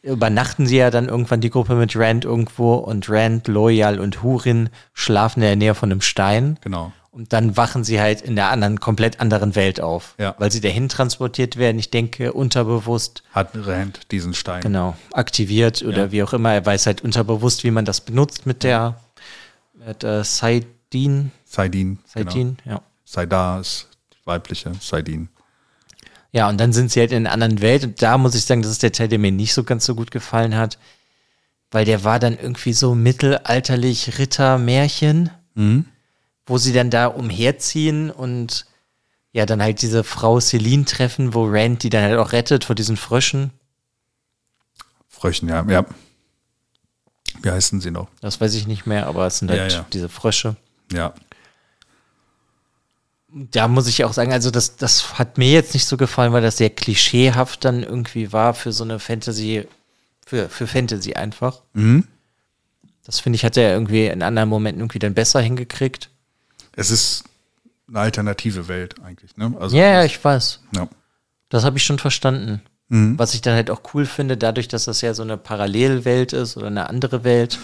übernachten sie ja dann irgendwann die Gruppe mit Rand irgendwo und Rand, Loyal und Hurin schlafen in der Nähe von einem Stein.
genau.
Und dann wachen sie halt in der anderen, komplett anderen Welt auf.
Ja.
Weil sie dahin transportiert werden. Ich denke, unterbewusst,
Hat Rand diesen Stein.
genau, aktiviert oder
Ja.
wie auch immer. Er weiß halt unterbewusst, wie man das benutzt mit der, mit äh, Saidin.
Saidin.
Saidin, ja.
Genau. Saidar ist die weibliche Saidin.
Ja, und dann sind sie halt in einer anderen Welt. Und da muss ich sagen, das ist der Teil, der mir nicht so ganz so gut gefallen hat. Weil der war dann irgendwie so mittelalterlich Ritter-Märchen, wo sie dann da umherziehen und ja, dann halt diese Frau Celine treffen, wo Rand die dann halt auch rettet vor diesen Fröschen.
Fröchen, ja. ja. Wie heißen sie noch?
Das weiß ich nicht mehr, aber es sind halt
Ja, ja.
diese Frösche.
Ja.
Da muss ich auch sagen, also das, das hat mir jetzt nicht so gefallen, weil das sehr klischeehaft dann irgendwie war für so eine Fantasy, für, für Fantasy einfach. Das finde ich, hat er irgendwie in anderen Momenten irgendwie dann besser hingekriegt.
Es ist eine alternative Welt eigentlich, ne? Also,
Ja, ja, ich weiß.
ja.
Das habe ich schon verstanden. Was ich dann halt auch cool finde, dadurch, dass das ja so eine Parallelwelt ist oder eine andere Welt,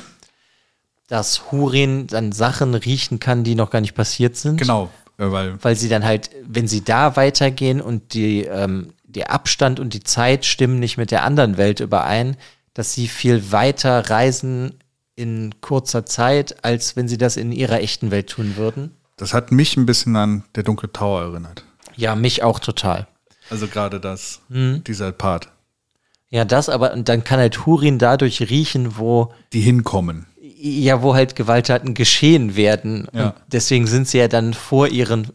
dass Hurin dann Sachen riechen kann, die noch gar nicht passiert sind.
Genau, äh, weil
Weil sie dann halt, wenn sie da weitergehen und die, ähm, der Abstand und die Zeit stimmen nicht mit der anderen Welt überein, dass sie viel weiter reisen in kurzer Zeit, als wenn sie das in ihrer echten Welt tun würden.
das hat mich ein bisschen an der Dunkle Tower erinnert.
Ja, mich auch total.
Also gerade das,
Mhm.
dieser Part.
Ja, das, aber und dann kann halt Hurin dadurch riechen, wo
Die hinkommen.
ja, wo halt Gewalttaten geschehen werden.
Ja.
Und deswegen sind sie ja dann vor ihren,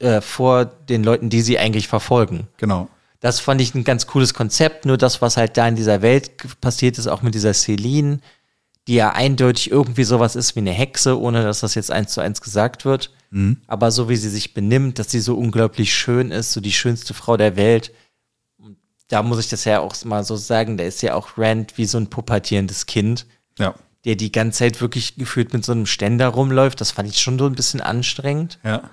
äh, vor den Leuten, die sie eigentlich verfolgen.
Genau.
Das fand ich ein ganz cooles Konzept. Nur das, was halt da in dieser Welt passiert ist, auch mit dieser Celine, die ja eindeutig irgendwie sowas ist wie eine Hexe, ohne dass das jetzt eins zu eins gesagt wird. Aber so wie sie sich benimmt, dass sie so unglaublich schön ist, so die schönste Frau der Welt. Und Da muss ich das ja auch mal so sagen, da ist ja auch Rand wie so ein pubertierendes Kind
Ja.
der die ganze Zeit wirklich gefühlt mit so einem Ständer rumläuft. Das fand ich schon so ein bisschen anstrengend.
Ja.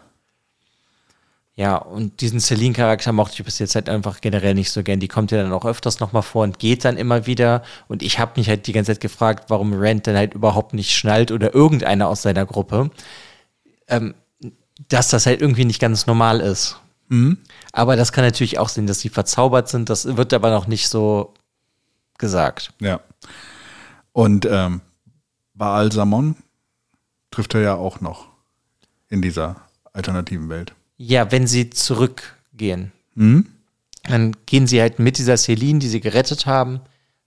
Ja, und diesen Celine-Charakter mochte ich bis jetzt halt einfach generell nicht so gern. Die kommt ja dann auch öfters nochmal vor und geht dann immer wieder. Und ich habe mich halt die ganze Zeit gefragt, warum Rand dann halt überhaupt nicht schnallt oder irgendeiner aus seiner Gruppe, ähm, dass das halt irgendwie nicht ganz normal ist. Aber das kann natürlich auch sein, dass sie verzaubert sind. Das wird aber noch nicht so gesagt.
Ja. Und ähm, Baal Samon trifft er ja auch noch in dieser alternativen Welt.
Ja, wenn sie zurückgehen. Dann gehen sie halt mit dieser Celine, die sie gerettet haben,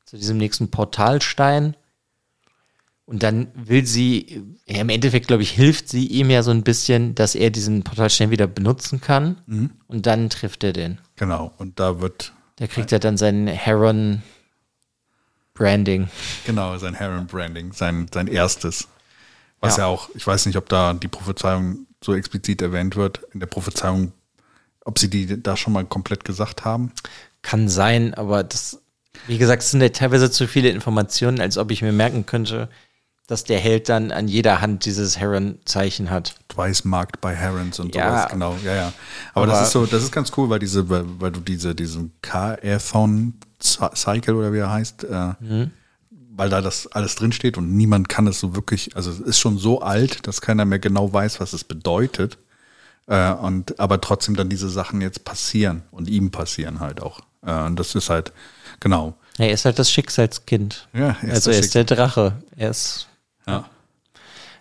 zu diesem nächsten Portalstein. Und dann will sie, ja, im Endeffekt, glaube ich, hilft sie ihm ja so ein bisschen, dass er diesen Portalstein wieder benutzen kann. Und dann trifft er den.
Genau. Und da wird
Da kriegt er dann sein Heron Branding.
genau sein Heron Branding, sein, sein erstes. Was
Ja.
ja. auch, ich weiß nicht, ob da die Prophezeiung so explizit erwähnt wird. In der Prophezeiung, ob sie die da schon mal komplett gesagt haben.
Kann sein, aber das, wie gesagt, es sind ja teilweise zu viele Informationen, als ob ich mir merken könnte, dass der Held dann an jeder Hand dieses Heron-Zeichen hat.
Twice marked by Herons und
Ja.
sowas, genau, ja, ja. Aber,
Aber-
das ist so, das ist ganz cool, weil diese, weil, du diese, diesen K-Athon Cycle oder wie er heißt, äh,
Mhm.
weil da das alles drinsteht und niemand kann es so wirklich, also es ist schon so alt, dass keiner mehr genau weiß, was es bedeutet. Äh, und aber trotzdem dann diese Sachen jetzt passieren und ihm passieren halt auch. Äh, und das ist halt, genau.
Er ist halt das Schicksalskind.
Ja, er
also er ist der Drache. Er ist
Ja.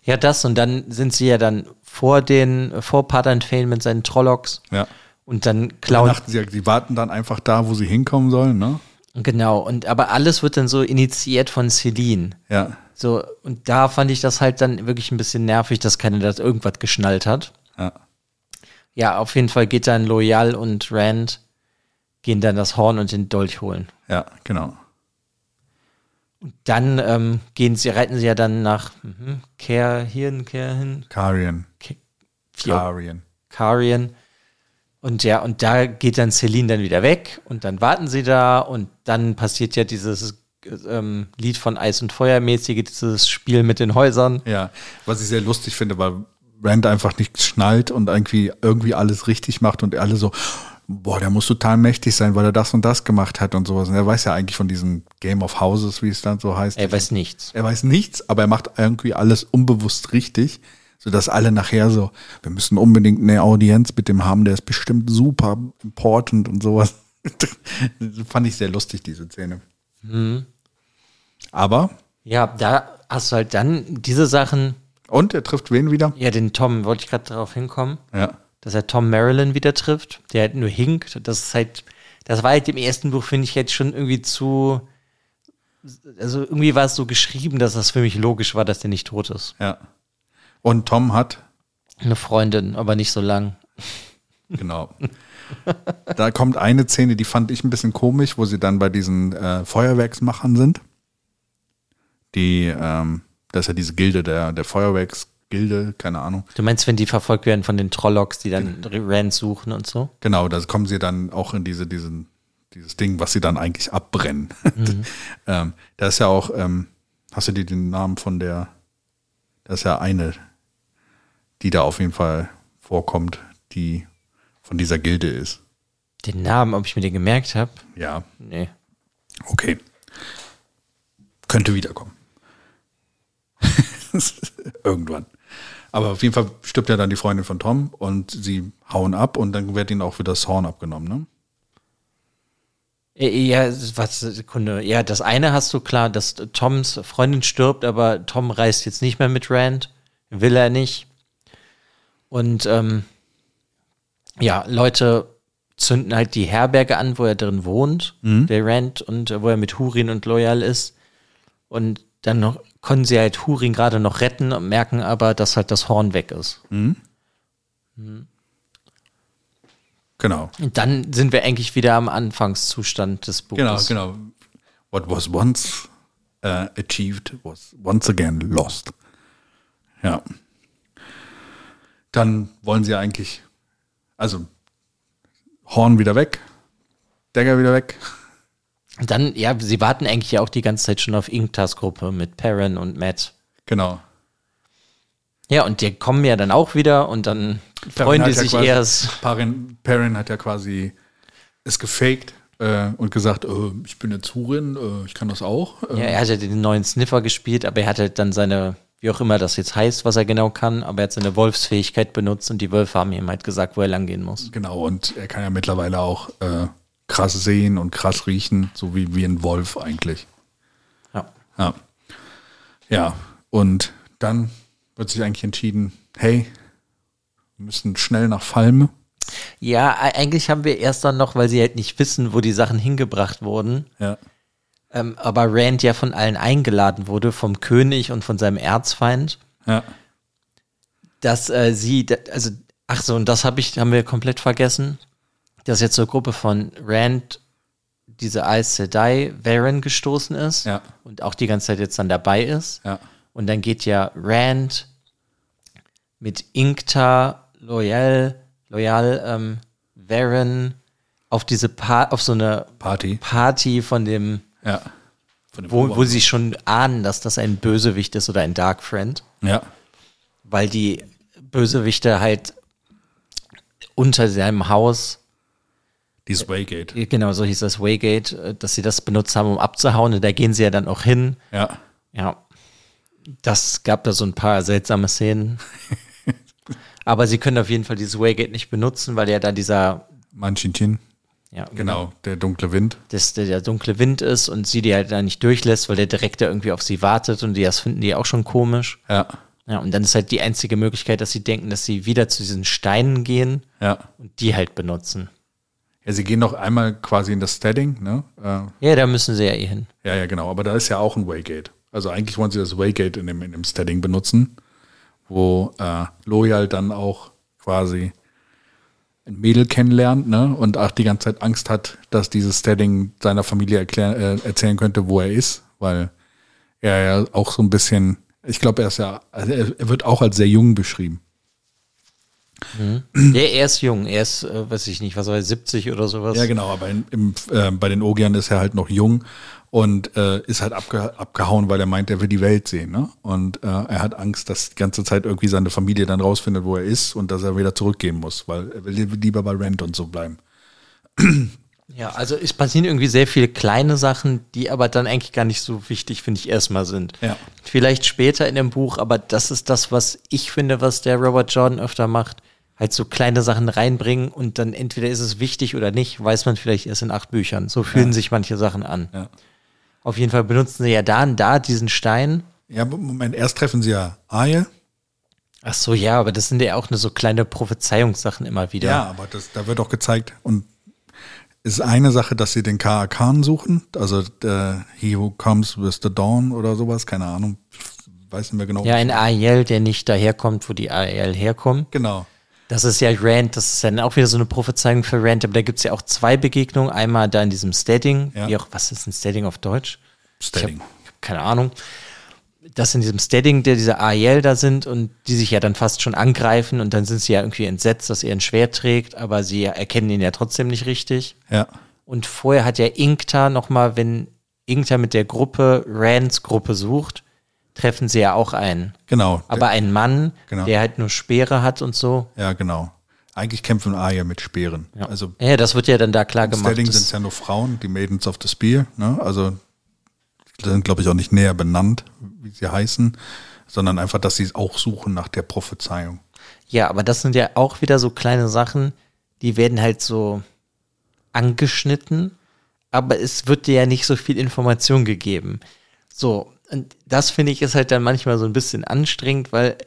ja das und dann sind sie ja dann vor den vor Patternfällen mit seinen Trollocks
Ja.
und dann klauen
dachten sie, die warten dann einfach da, wo sie hinkommen sollen, ne?
genau und aber alles wird dann so initiiert von Celine.
Ja.
So und da fand ich das halt dann wirklich ein bisschen nervig, dass keiner das irgendwas geschnallt hat.
Ja.
Ja, auf jeden Fall geht dann Loyal und Rand gehen dann das Horn und den Dolch holen.
Ja, genau.
Dann ähm, gehen sie, reiten sie ja dann nach mhm, Kerhirn, Kerhin,
Karian.
Ke-
Karian.
Karien. Und ja, und da geht dann Celine dann wieder weg und dann warten sie da und dann passiert ja dieses ähm, Lied von Eis und Feuer mäßige, dieses Spiel mit den Häusern.
Ja, was ich sehr lustig finde, weil Rand einfach nichts schnallt und irgendwie, irgendwie alles richtig macht und alle so, boah, der muss total mächtig sein, weil er das und das gemacht hat und sowas. Und er weiß ja eigentlich von diesem Game of Houses, wie es dann so heißt.
Er weiß nichts.
Er weiß nichts, aber er macht irgendwie alles unbewusst richtig, sodass alle nachher so, wir müssen unbedingt eine Audienz mit dem haben, der ist bestimmt super important und sowas. Das Fand ich sehr lustig, diese Szene. Aber,
Ja, da hast du halt dann diese Sachen,
und er trifft wen wieder?
ja, den Tom, wollte ich gerade darauf hinkommen.
Ja.
Dass er Tom Marilyn wieder trifft, der halt nur hinkt. Das ist halt, das war halt im ersten Buch, finde ich, jetzt schon irgendwie zu, also irgendwie war es so geschrieben, dass das für mich logisch war, dass der nicht tot ist.
Ja. Und Tom hat,
Eine Freundin, aber nicht so lang.
genau. da kommt eine Szene, die fand ich ein bisschen komisch, wo sie dann bei diesen äh, Feuerwerksmachern sind. die, ähm, das ist ja diese Gilde der, der Feuerwerksgilde, keine Ahnung.
Du meinst, wenn die verfolgt werden von den Trollocks, die dann Rand suchen und so?
Genau, da kommen sie dann auch in diese, diesen, dieses Ding, was sie dann eigentlich abbrennen. ähm, da ist ja auch, ähm, hast du dir den Namen von der, da ist ja eine, die da auf jeden Fall vorkommt, die von dieser Gilde ist.
Den Namen, ob ich mir den gemerkt habe?
Ja,
Nee.
okay. Könnte wiederkommen. Irgendwann. Aber auf jeden Fall stirbt ja dann die Freundin von Tom und sie hauen ab und dann wird ihnen auch wieder das Horn abgenommen, ne?
Äh, Ja, was, Sekunde. Ja, das eine hast du klar, dass Toms Freundin stirbt, aber Tom reist jetzt nicht mehr mit Rand. Will er nicht. Und ähm, ja, Leute zünden halt die Herberge an, wo er drin wohnt, der Rand, und äh, wo er mit Hurin und Loyal ist. Und dann noch, können sie halt Hurin gerade noch retten und merken aber, dass halt das Horn weg ist.
Genau.
Und dann sind wir eigentlich wieder am Anfangszustand des Buches.
Genau, genau. What was once uh, achieved was once again lost. Ja. Dann wollen sie eigentlich, also Horn wieder weg, Dagger wieder weg.
Dann, ja, sie warten eigentlich ja auch die ganze Zeit schon auf Inktas Gruppe mit Perrin und Matt.
Genau.
Ja, und die kommen ja dann auch wieder und dann freuen die
ja
sich
quasi-
erst.
Perrin, Perrin hat ja quasi es gefaked äh, und gesagt, äh, ich bin jetzt Hurin, äh, ich kann das auch. Äh,
Ja, er hat ja den neuen Sniffer gespielt, aber er hat halt dann seine, wie auch immer das jetzt heißt, was er genau kann, aber er hat seine Wolfsfähigkeit benutzt und die Wölfe haben ihm halt gesagt, wo er langgehen muss.
Genau, und er kann ja mittlerweile auch äh, krass sehen und krass riechen, so wie, wie ein Wolf eigentlich.
Ja.
Ja. Ja, und dann wird sich eigentlich entschieden, hey, wir müssen schnell nach Falme.
Ja, e- eigentlich haben wir erst dann noch, weil sie halt nicht wissen, wo die Sachen hingebracht wurden,
Ja.
ähm, aber Rand ja von allen eingeladen wurde, vom König und von seinem Erzfeind.
Ja.
dass äh, sie, also, ach so, und das habe ich, haben wir komplett vergessen, dass jetzt zur Gruppe von Rand diese Aes Sedai Varen gestoßen ist
Ja.
und auch die ganze Zeit jetzt dann dabei ist.
Ja.
Und dann geht ja Rand mit Inkta, Loyal, Loyal, ähm, Varen auf diese pa auf so eine
Party.
Party von dem,
Ja. Von dem
wo, wo sie schon ahnen, dass das ein Bösewicht ist oder ein Dark Friend
ja.
weil die Bösewichte halt unter seinem Haus,
Dieses Waygate.
genau so hieß das Waygate, äh, dass sie das benutzt haben, um abzuhauen. Und da gehen sie ja dann auch hin.
Ja.
Ja, das gab da so ein paar seltsame Szenen. Aber sie können auf jeden Fall dieses Waygate nicht benutzen, weil ja da dieser,
Manchinchin.
ja,
Genau, der dunkle Wind.
dass der, der dunkle Wind ist und sie die halt da nicht durchlässt, weil der Direktor irgendwie auf sie wartet und die das finden die auch schon komisch.
Ja.
Ja, und dann ist halt die einzige Möglichkeit, dass sie denken, dass sie wieder zu diesen Steinen gehen
Ja.
und die halt benutzen.
Ja, sie gehen noch einmal quasi in das Steading, ne? Äh,
Ja, da müssen sie ja eh hin.
ja, ja, genau. Aber da ist ja auch ein Waygate. Also eigentlich wollen sie das Waygate in dem, in dem Steading benutzen, wo äh, Loyal dann auch quasi ein Mädel kennenlernt, ne? Und auch die ganze Zeit Angst hat, dass dieses Steading seiner Familie erklär, äh, erzählen könnte, wo er ist, weil er ja auch so ein bisschen, ich glaube, er ist ja, also er, er wird auch als sehr jung beschrieben.
Ja, er ist jung, er ist, äh, weiß ich nicht, was war er, 70 oder sowas.
Ja, genau, aber in, im, äh, bei den Ogiern ist er halt noch jung und äh, ist halt abge abgehauen, weil er meint, er will die Welt sehen. Ne? Und äh, er hat Angst, dass die ganze Zeit irgendwie seine Familie dann rausfindet, wo er ist und dass er wieder zurückgehen muss, weil er will lieber bei Rent und so bleiben.
Ja, also es passieren irgendwie sehr viele kleine Sachen, die aber dann eigentlich gar nicht so wichtig, finde ich, erstmal sind.
Ja.
Vielleicht später in dem Buch, aber das ist das, was ich finde, was der Robert Jordan öfter macht. Halt so kleine Sachen reinbringen und dann entweder ist es wichtig oder nicht, weiß man vielleicht erst in acht Büchern. So fühlen sich manche Sachen an.
Ja.
Auf jeden Fall benutzen sie ja da und da diesen Stein.
Ja, Moment, erst treffen sie ja Arye.
Ach so, ja, aber das sind ja auch nur so kleine Prophezeiungssachen immer wieder.
Ja, aber das, da wird auch gezeigt und es ist eine Sache, dass sie den Ka Khan suchen, also der He Who Comes with the Dawn oder sowas, keine Ahnung, weiß nicht mehr genau.
Ja, ein Ariel, der nicht daherkommt, wo die Ariel herkommt.
genau.
Das ist ja Rand, das ist dann auch wieder so eine Prophezeiung für Rand, aber da gibt es ja auch zwei Begegnungen. Einmal da in diesem Steading,
Ja.
auch, was ist ein Steading auf Deutsch?
Steading.
Ich hab, ich hab keine Ahnung. dass in diesem Steading, der diese Ariel da sind und die sich ja dann fast schon angreifen und dann sind sie ja irgendwie entsetzt, dass er ein Schwert trägt, aber sie erkennen ihn ja trotzdem nicht richtig.
Ja.
Und vorher hat ja Inkta nochmal, wenn Inkta mit der Gruppe Rands Gruppe sucht, treffen sie ja auch einen.
Genau.
Aber einen Mann,
Genau.
der halt nur Speere hat und so.
ja, genau. Eigentlich kämpfen Arya mit Speeren.
Ja.
Also
ja, das wird ja dann da klar gemacht.
Steading
dass-
sind es ja nur Frauen, die Maidens of the Spear. Ne? Also die sind, glaube ich, auch nicht näher benannt, wie sie heißen, sondern einfach, dass sie auch suchen nach der Prophezeiung.
Ja, aber das sind ja auch wieder so kleine Sachen, die werden halt so angeschnitten, aber es wird dir ja nicht so viel Information gegeben. So, und das finde ich ist halt dann manchmal so ein bisschen anstrengend, weil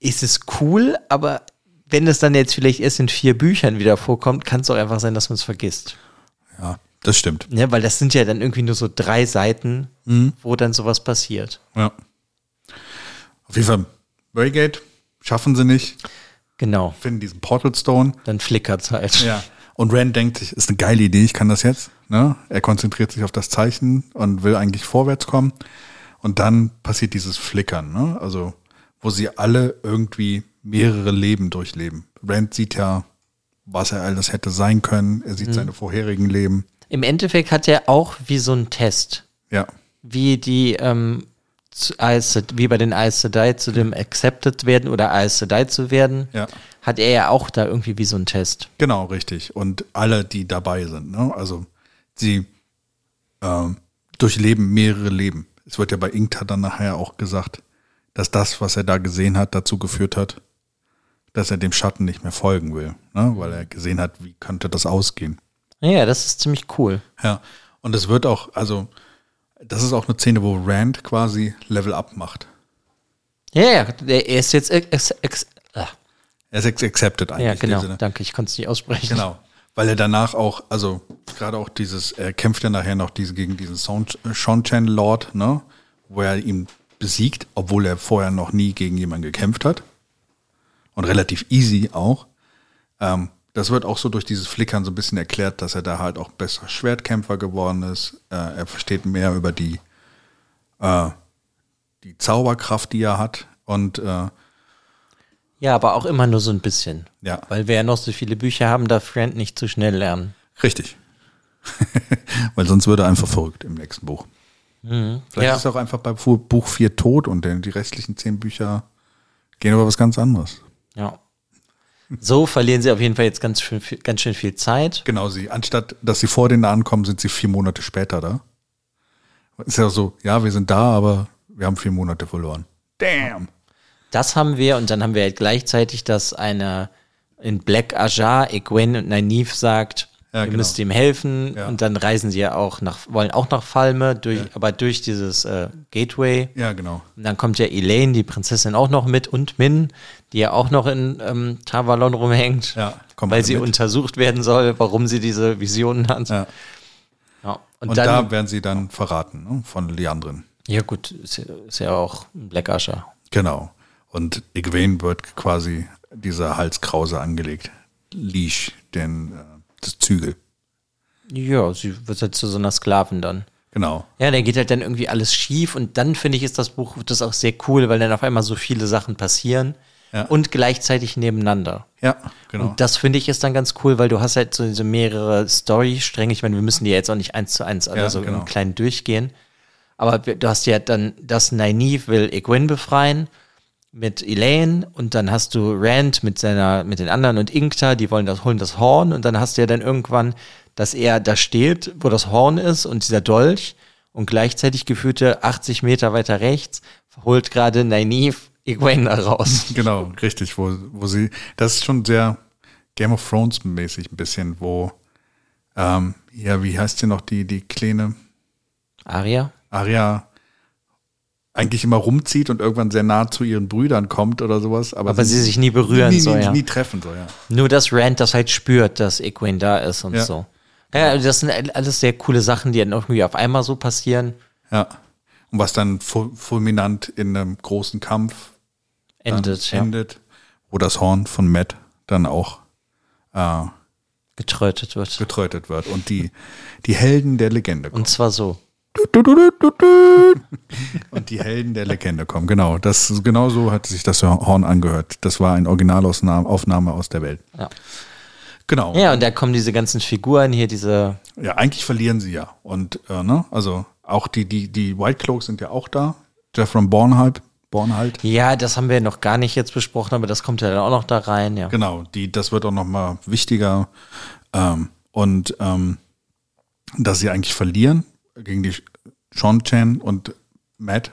es ist cool, aber wenn es dann jetzt vielleicht erst in vier Büchern wieder vorkommt, kann es auch einfach sein, dass man es vergisst.
Ja, das stimmt.
Ne, weil das sind ja dann irgendwie nur so drei Seiten, wo dann sowas passiert.
Ja. Auf jeden Fall, Waygate schaffen sie nicht,
Genau,
finden diesen Portal Stone.
dann flickert es halt.
Ja. Und Rand denkt sich, ist eine geile Idee, ich kann das jetzt. Ne? Er konzentriert sich auf das Zeichen und will eigentlich vorwärts kommen. Und dann passiert dieses Flickern, ne? also wo sie alle irgendwie mehrere Leben durchleben. Rand sieht ja, was er alles hätte sein können. Er sieht seine vorherigen Leben.
Im Endeffekt hat er auch wie so ein Test,
Ja,
wie die ähm, Sed- wie bei den Aes Sedai zu dem Accepted werden oder Aes Sedai zu werden,
ja.
hat er ja auch da irgendwie wie so ein Test.
Genau, richtig. Und alle, die dabei sind. Ne? Also sie ähm, durchleben mehrere Leben. Es wird ja bei Inkta dann nachher auch gesagt, dass das, was er da gesehen hat, dazu geführt hat, dass er dem Schatten nicht mehr folgen will. Ne? Weil er gesehen hat, wie könnte das ausgehen.
Ja, das ist ziemlich cool.
Ja. Und es wird auch, also das ist auch eine Szene, wo Rand quasi Level Up macht.
Ja, ja, er ist jetzt ex, ex, ah,
Er ist ex- accepted eigentlich.
ja, genau. Danke, ich konnte es nicht aussprechen.
Genau. Weil er danach auch, also gerade auch dieses, er kämpft ja nachher noch diese, gegen diesen Sean Lord, ne? Wo er ihn besiegt, obwohl er vorher noch nie gegen jemanden gekämpft hat. Und relativ easy auch. Ähm, das wird auch so durch dieses Flickern so ein bisschen erklärt, dass er da halt auch besser Schwertkämpfer geworden ist. Äh, er versteht mehr über die, äh, die Zauberkraft, die er hat. Und äh,
Ja, aber auch immer nur so ein bisschen.
Ja.
Weil wir ja noch so viele Bücher haben, darf Friend nicht zu schnell lernen.
richtig. Weil sonst würde er einfach verrückt im nächsten Buch. Vielleicht
Ja.
ist er auch einfach bei Buch 4 tot und die restlichen zehn Bücher gehen über was ganz anderes.
Ja. So verlieren sie auf jeden Fall jetzt ganz schön, viel- ganz schön viel Zeit.
Genau, sie, anstatt dass sie vor denen da ankommen, sind sie vier Monate später da. Ist ja so, ja, wir sind da, aber wir haben vier Monate verloren. Damn.
Das haben wir und dann haben wir halt gleichzeitig, dass einer in Black Ajar, Egwene und Nynaeve sagt,
Ja,
ihr
genau.
müsst ihm helfen
Ja.
und dann reisen sie ja auch nach, wollen auch nach Falme, durch, aber durch dieses äh, Gateway.
Ja, genau.
Und dann kommt ja Elaine, die Prinzessin, auch noch mit und Min, die ja auch noch in ähm, Tavalon rumhängt,
Ja,
weil sie
mit.
untersucht werden soll, warum sie diese Visionen hat.
Ja.
Ja. Und,
Und
dann,
da werden sie dann verraten ne, von Leandrin.
ja gut, ist ja, ist ja auch ein Black Asher.
Genau. Und Egwene wird quasi dieser Halskrause angelegt. Leash, den, äh, das Zügel.
Ja, sie wird halt zu so einer Sklavin dann.
Genau.
Ja, da geht halt dann irgendwie alles schief und dann finde ich, ist das Buch das auch sehr cool, weil dann auf einmal so viele Sachen passieren
Ja.
und gleichzeitig nebeneinander.
Ja, genau.
Und das finde ich ist dann ganz cool, weil du hast halt so diese mehrere Story-Stränge. Ich meine, wir müssen die jetzt auch nicht eins zu eins alle
Ja,
so
genau.
im Kleinen durchgehen. Aber du hast ja dann, das Nynaeve will Egwene befreien mit Elaine und dann hast du Rand mit seiner, mit den anderen und Inkta, die wollen das, holen das Horn und dann hast du ja dann irgendwann, dass er da steht, wo das Horn ist und dieser Dolch und gleichzeitig gefühlte 80 Meter weiter rechts holt gerade Nynaeve Egwene raus.
Genau, richtig, wo, wo sie, das ist schon sehr Game of Thrones mäßig ein bisschen, wo, ähm, ja, wie heißt sie noch, die, die kleine
Aria?
Arya eigentlich immer rumzieht und irgendwann sehr nah zu ihren Brüdern kommt oder sowas, aber,
Aber sie sich nie berühren
nie,
soll,
nie,
ja.
nie treffen soll, ja.
Nur, dass Rand das halt spürt, dass Egwene da ist und
Ja.
so. Ja, also das sind alles sehr coole Sachen, die dann irgendwie auf einmal so passieren.
Ja. Und was dann fu- fulminant in einem großen Kampf
Endet, ja.
endet, wo das Horn von Matt dann auch äh,
Getrötet wird.
getrötet wird und die, die Helden der Legende kommen.
Und zwar so.
Und die Helden der Legende kommen. Genau, das genau so hat sich das Horn angehört. Das war eine Originalaufnahme aus der Welt.
Ja.
Genau.
Ja, und da kommen diese ganzen Figuren hier, diese.
Ja, eigentlich verlieren sie ja. Und äh, ne, also auch die, die, die White Cloaks sind ja auch da. Jeffrey Bornhalb, Bornhalt.
Ja, das haben wir noch gar nicht jetzt besprochen, aber das kommt ja dann auch noch da rein, ja.
Genau, die, das wird auch noch mal wichtiger. Ähm, und ähm, dass sie eigentlich verlieren gegen die Sean Chen und Matt,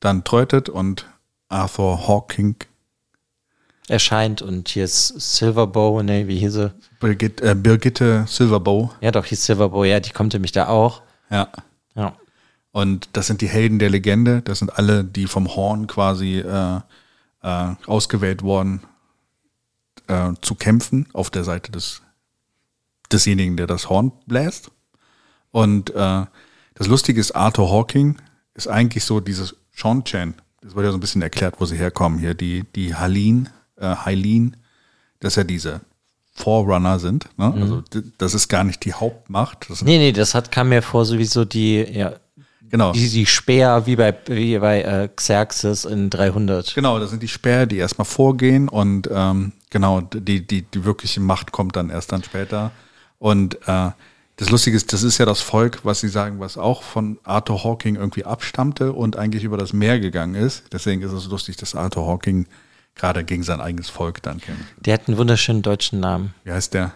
dann trötet und Arthur Hawking,
Erscheint und hier ist Silverbow, ne, wie hieß sie?
Birgit, äh, Birgitte Silverbow.
Ja, doch, hieß Silverbow, ja, die kommt nämlich da auch.
Ja.
Ja.
Und das sind die Helden der Legende. Das sind alle, die vom Horn quasi äh, äh, ausgewählt worden, äh, zu kämpfen auf der Seite des desjenigen, der das Horn bläst. Und äh, das Lustige ist, Arthur Hawking ist eigentlich so dieses Sean Chen. Das wird ja so ein bisschen erklärt, wo sie herkommen hier. Die, die Halin, äh, Hailin, dass ja diese Forerunner sind. Ne? Also d- das ist gar nicht die Hauptmacht. Das
Nee, nee, das hat, kam mir vor, sowieso die, ja,
genau.
die, die Speer, wie bei, wie bei äh, Xerxes in 300.
Genau, das sind die Sperr, die erstmal vorgehen und ähm, genau, die, die, die wirkliche Macht kommt dann erst dann später. Und äh, das Lustige ist, das ist ja das Volk, was sie sagen, was auch von Arthur Hawking irgendwie abstammte und eigentlich über das Meer gegangen ist. Deswegen ist es lustig, dass Arthur Hawking gerade gegen sein eigenes Volk dann kämpft.
Der hat einen wunderschönen deutschen Namen.
Wie heißt der?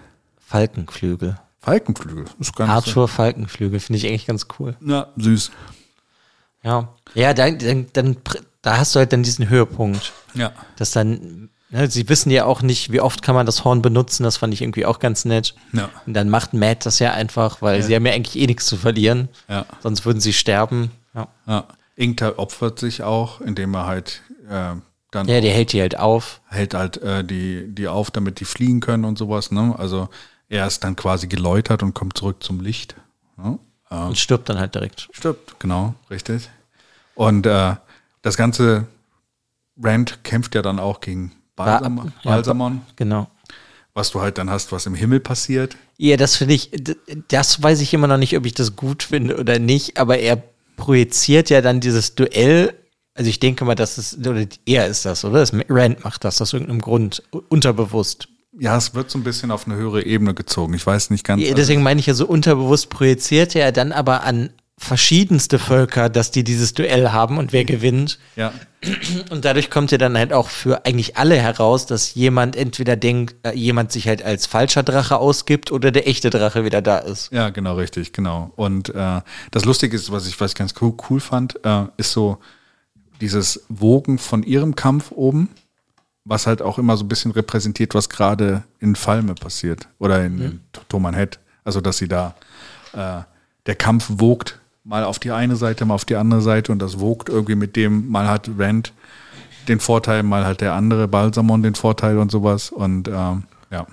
Falkenflügel.
Falkenflügel. Ist gar
Arthur Falkenflügel, finde ich eigentlich ganz cool.
So. Ja, süß.
Ja. Ja, dann, dann, dann, da hast du halt dann diesen Höhepunkt.
Ja.
dass dann, sie wissen ja auch nicht, wie oft kann man das Horn benutzen, das fand ich irgendwie auch ganz nett.
Ja.
Und dann macht Matt das ja einfach, weil sie haben ja eigentlich eh nichts zu verlieren.
Ja.
Sonst würden sie sterben. Ja,
ja. Ingter opfert sich auch, indem er halt äh, dann
ja der hält die halt auf.
hält halt äh, die, die auf, damit die fliegen können und sowas. Ne? Also er ist dann quasi geläutert und kommt zurück zum Licht. Ne? Äh,
Und stirbt dann halt direkt.
stirbt, genau, richtig. Und äh, das ganze Rand kämpft ja dann auch gegen Balsam
Ja,
Balsamon,
Genau.
was du halt dann hast, was im Himmel passiert.
Ja, das finde ich, das weiß ich immer noch nicht, ob ich das gut finde oder nicht, aber er projiziert ja dann dieses Duell. Also ich denke mal, dass es, oder er ist das, oder? Das, Rand macht das aus irgendeinem Grund, unterbewusst.
Ja, es wird so ein bisschen auf eine höhere Ebene gezogen. Ich weiß nicht ganz.
Ja, Deswegen meine ich ja so unterbewusst projiziert er dann aber an verschiedenste Völker, dass die dieses Duell haben und wer gewinnt.
ja,
Und dadurch kommt ja dann halt auch für eigentlich alle heraus, dass jemand entweder denkt, äh, jemand sich halt als falscher Drache ausgibt oder der echte Drache wieder da ist.
Ja, genau, richtig, genau. Und äh, das Lustige ist, was ich, was ich ganz cool, cool fand, äh, ist so dieses Wogen von ihrem Kampf oben, was halt auch immer so ein bisschen repräsentiert, was gerade in Falme passiert oder in, in Thoman Head. Also, dass sie da, äh, der Kampf wogt mal auf die eine Seite, mal auf die andere Seite und das wogt irgendwie mit dem, mal hat Rand den Vorteil, mal hat der andere Balsamon den Vorteil und sowas. Und ähm, ja.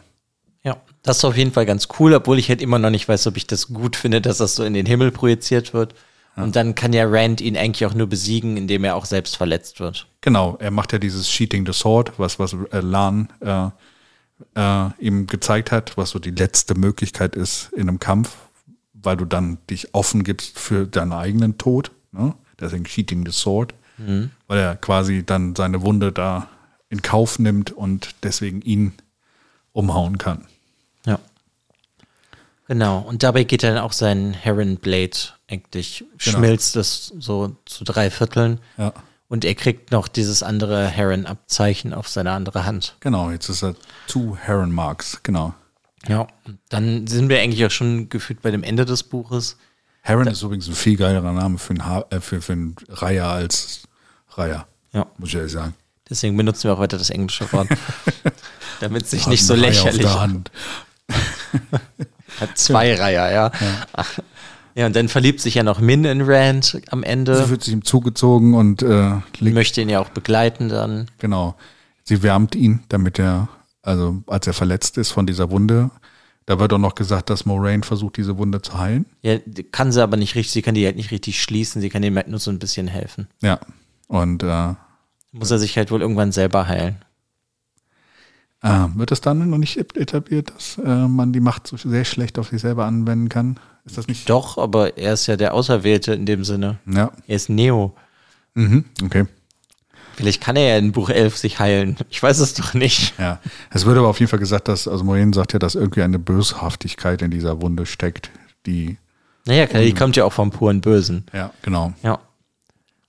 Ja, das ist auf jeden Fall ganz cool, obwohl ich halt immer noch nicht weiß, ob ich das gut finde, dass das so in den Himmel projiziert wird. Und dann kann ja Rand ihn eigentlich auch nur besiegen, indem er auch selbst verletzt wird.
Genau, er macht ja dieses Cheating the Sword, was, was äh, Lan äh, äh, ihm gezeigt hat, was so die letzte Möglichkeit ist in einem Kampf, weil du dann dich offen gibst für deinen eigenen Tod. Ne? Deswegen Cheating the Sword, weil er quasi dann seine Wunde da in Kauf nimmt und deswegen ihn umhauen kann.
Ja. Genau. Und dabei geht dann auch sein Heron Blade eigentlich, schmilzt es so zu drei Vierteln.
Ja.
Und er kriegt noch dieses andere Heron-Abzeichen auf seine andere Hand.
Genau, jetzt ist er Two Heron Marks, genau.
Ja. Dann sind wir eigentlich auch schon gefühlt bei dem Ende des Buches.
Heron ist übrigens ein viel geilerer Name für einen, ha äh, für, für einen Reiher als Reiher,
Ja.
muss ich ehrlich sagen.
Deswegen benutzen wir auch weiter das englische Wort. Damit es sich nicht so lächerlich
Auf der Hand.
hat. Zwei Reiher, ja. ja. und dann verliebt sich ja noch Min in Rand am
Sie
Ende.
wird sich ihm zugezogen und äh,
Möchte ihn ja auch begleiten dann.
genau. Sie wärmt ihn, damit er, also als er verletzt ist von dieser Wunde, da wird auch noch gesagt, dass Moraine versucht, diese Wunde zu heilen.
Ja, kann sie aber nicht richtig, sie kann die halt nicht richtig schließen, sie kann ihm halt nur so ein bisschen helfen.
Ja. Und äh,
Muss er sich halt wohl irgendwann selber heilen.
äh, wird es dann noch nicht etabliert, dass äh, man die Macht so sehr schlecht auf sich selber anwenden kann? Ist das nicht?
Doch, aber er ist ja der Auserwählte in dem Sinne.
Ja.
Er ist Neo.
Mhm, okay.
Vielleicht kann er ja in Buch 11 sich heilen. Ich weiß es doch nicht.
Ja. Es wird aber auf jeden Fall gesagt, dass, also Moraine sagt ja, dass irgendwie eine Böshaftigkeit in dieser Wunde steckt, die,
Naja, die kommt ja auch vom puren Bösen.
ja, genau.
Ja.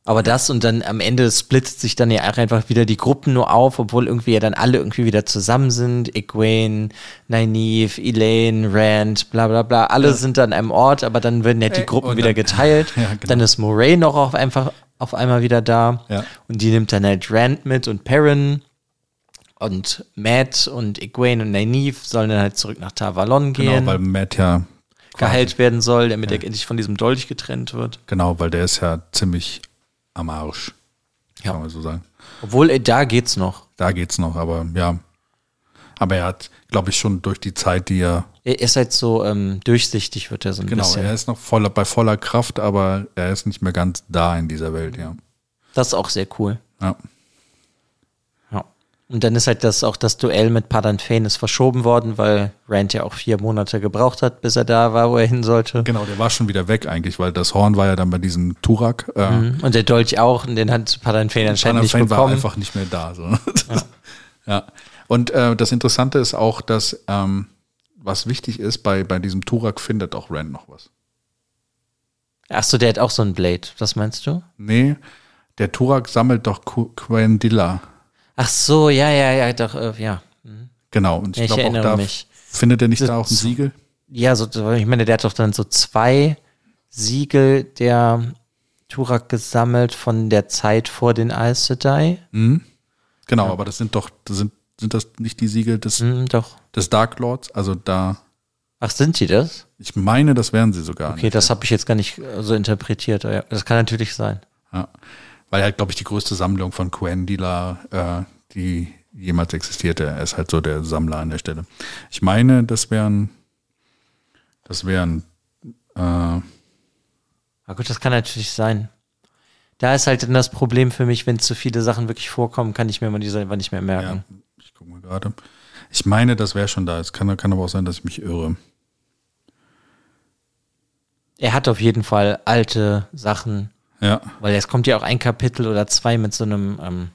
Aber das und dann am Ende splittet sich dann ja auch einfach wieder die Gruppen nur auf, obwohl irgendwie ja dann alle irgendwie wieder zusammen sind. Egwene, Nynaeve, Elaine, Rand, bla bla bla. Alle sind an einem Ort, aber dann werden ja die
Äh,
Gruppen wieder
dann-
geteilt.
Ja, genau.
Dann ist Moray noch auf einfach auf einmal wieder da.
Ja.
Und die nimmt dann halt Rand mit und Perrin. Und Matt und Egwene und Nynaeve sollen dann halt zurück nach Tavalon
Genau,
gehen,
weil Matt ja,
geheilt werden soll, damit er endlich von diesem Dolch getrennt wird.
genau, weil der ist ja ziemlich am Arsch,
Ja.
kann man so sagen.
Obwohl, da geht's noch.
Da geht's noch, aber ja. Aber er hat, glaube ich, schon durch die Zeit, die er,
Er ist halt so ähm, durchsichtig, wird er so ein
genau,
bisschen.
er ist noch voller, bei voller Kraft, aber er ist nicht mehr ganz da in dieser Welt, ja.
Das ist auch sehr cool.
Ja,
Ja. Und dann ist halt das auch das Duell mit Padan Fane ist verschoben worden, weil Rand ja auch vier Monate gebraucht hat, bis er da war, wo er hin sollte.
genau, der war schon wieder weg eigentlich, weil das Horn war ja dann bei diesem Turak. Äh,
Mhm. Und der Dolch auch, und den hat Padan Fane anscheinend nicht
Fane war
bekommen.
einfach nicht mehr da. So. Ja. Und äh, das Interessante ist auch, dass ähm, was wichtig ist, bei, bei diesem Turak findet auch Rand noch was.
Achso, der hat auch so ein Blade. Was meinst du?
Nee, der Turak sammelt doch Qu- Quendilla.
Ach so, ja, ja, ja, doch, äh, ja.
Genau, und
Ja,
ich
ich
glaube auch da
mich.
findet er nicht
Das-
da auch ein Siegel.
Ja, so, ich meine, der hat doch dann so zwei Siegel der Turak gesammelt von der Zeit vor den Aes Sedai.
Genau, aber das sind doch, das sind, sind das nicht die Siegel des,
Hm, doch.
des Dark Lords? Also da,
Ach, sind die das?
ich meine, das wären sie sogar.
Okay, das habe ich jetzt gar nicht äh, so interpretiert. Ja, das kann natürlich sein.
Ja. Weil halt, glaube ich, die größte Sammlung von Quendila, äh, die jemals existierte. Er ist halt so der Sammler an der Stelle. Ich meine, das wären, das wären, äh,
Aber gut, das kann natürlich sein. Da ist halt dann das Problem für mich, wenn zu viele Sachen wirklich vorkommen, kann ich mir mal die selber nicht mehr
ja,
merken.
ich gucke mal gerade. Ich meine, das wäre schon da. Es kann, kann aber auch sein, dass ich mich irre.
Er hat auf jeden Fall alte Sachen,
Ja,
weil es kommt ja auch ein Kapitel oder zwei mit so einem ähm,